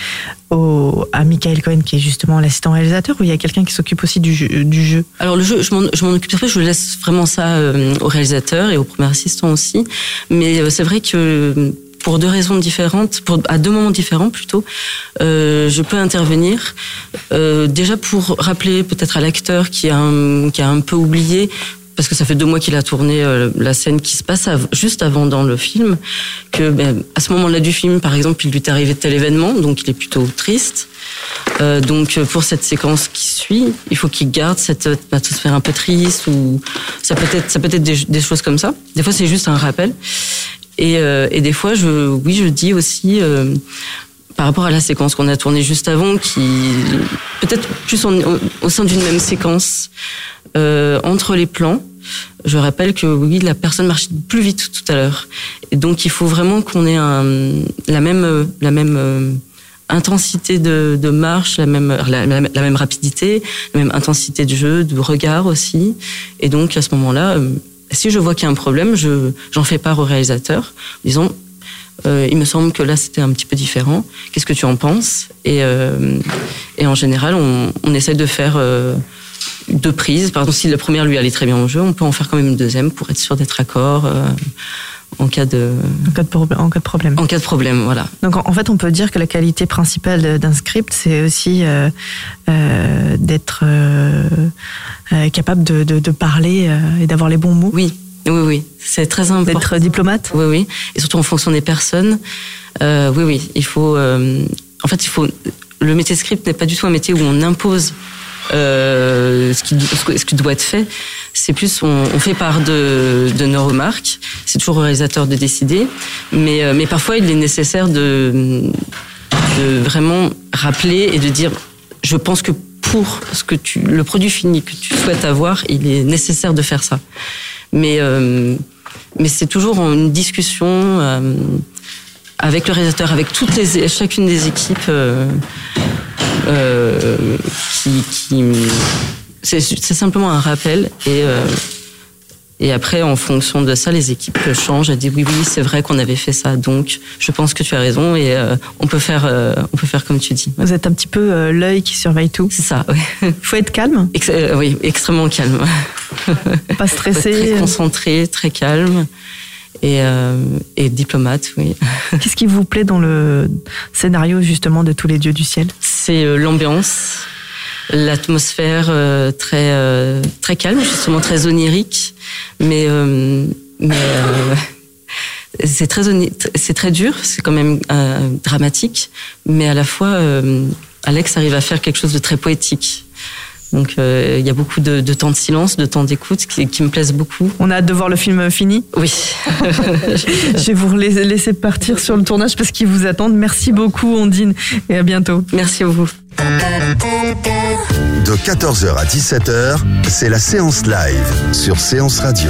à Michael Cohen, qui est justement l'assistant réalisateur, ou il y a quelqu'un qui s'occupe aussi du jeu, Alors le jeu, je m'en, occupe très je laisse vraiment ça euh, au réalisateur et au premier assistant aussi. Mais c'est vrai que pour deux raisons différentes, à deux moments différents plutôt, euh, je peux intervenir. Euh, déjà pour rappeler peut-être à l'acteur qui a un, qui a un peu oublié parce que ça fait deux mois qu'il a tourné euh, la scène qui se passe juste avant dans le film, que ben, à ce moment-là du film, par exemple, il lui est arrivé tel événement, donc il est plutôt triste. Donc pour cette séquence qui suit, il faut qu'il garde cette atmosphère un peu triste ou ça peut être ça peut être des choses comme ça. Des fois c'est juste un rappel et, euh, et des fois je oui je dis aussi euh, par rapport à la séquence qu'on a tournée juste avant, qui peut-être plus au, sein d'une même séquence euh, entre les plans. Je rappelle que oui, la personne marche plus vite tout à l'heure, et donc il faut vraiment qu'on ait la même intensité de, marche, la même rapidité, la même intensité de jeu, de regard aussi. Et donc à ce moment-là, si je vois qu'il y a un problème, je j'en fais part au réalisateur, disons euh, il me semble que là c'était un petit peu différent. Qu'est-ce que tu en penses? Et, euh, et en général, on, on essaie de faire euh, deux prises. Par exemple, si la première lui allait très bien au jeu, on peut en faire quand même une deuxième pour être sûr d'être d'accord euh, en cas de en cas de, problème- en cas de problème. en cas de problème. Voilà. Donc en en fait, on peut dire que la qualité principale d'un script, c'est aussi euh, euh, d'être euh, euh, capable de, de, de parler euh, et d'avoir les bons mots. Oui, oui, oui, c'est très important. D'être diplomate. Oui, oui, et surtout en fonction des personnes. Euh, oui, oui, il faut. en fait, il faut. Le métier de script n'est pas du tout un métier où on impose euh, ce, qui, ce doit être fait. C'est plus on, on fait part de, de nos remarques. C'est toujours au réalisateur de décider, mais euh, mais parfois il est nécessaire de de vraiment rappeler et de dire je pense que pour ce que tu le produit fini que tu souhaites avoir, il est nécessaire de faire ça. Mais euh, mais c'est toujours une discussion euh, avec le réalisateur, avec toutes les chacune des équipes euh, qui, c'est simplement un rappel et après, en fonction de ça, les équipes changent. Elles disent oui, oui, c'est vrai qu'on avait fait ça, donc je pense que tu as raison et euh, on peut faire, euh, on peut faire comme tu dis. Vous êtes un petit peu euh, l'œil qui surveille tout. C'est ça. Oui. (laughs) Faut être calme. Ex- oui, extrêmement calme. (laughs) Pas stressé. très concentré, très calme et, et diplomate. Oui. (laughs) Qu'est-ce qui vous plaît dans le scénario justement de tous les dieux du ciel? C'est l'ambiance, l'atmosphère très très calme, justement très onirique, mais euh, euh, (laughs) c'est très c'est très dur, c'est quand même euh, dramatique, mais à la fois Alex arrive à faire quelque chose de très poétique. Donc euh, il y a beaucoup de, de temps de silence, de temps d'écoute qui, qui me plaisent beaucoup. On a hâte de voir le film fini. Oui. (laughs) Je vais vous laisser laisser partir sur le tournage parce qu'ils vous attendent. Merci beaucoup Ondine et à bientôt. Merci à vous. De 14h à 17h, c'est la séance live sur Séance Radio.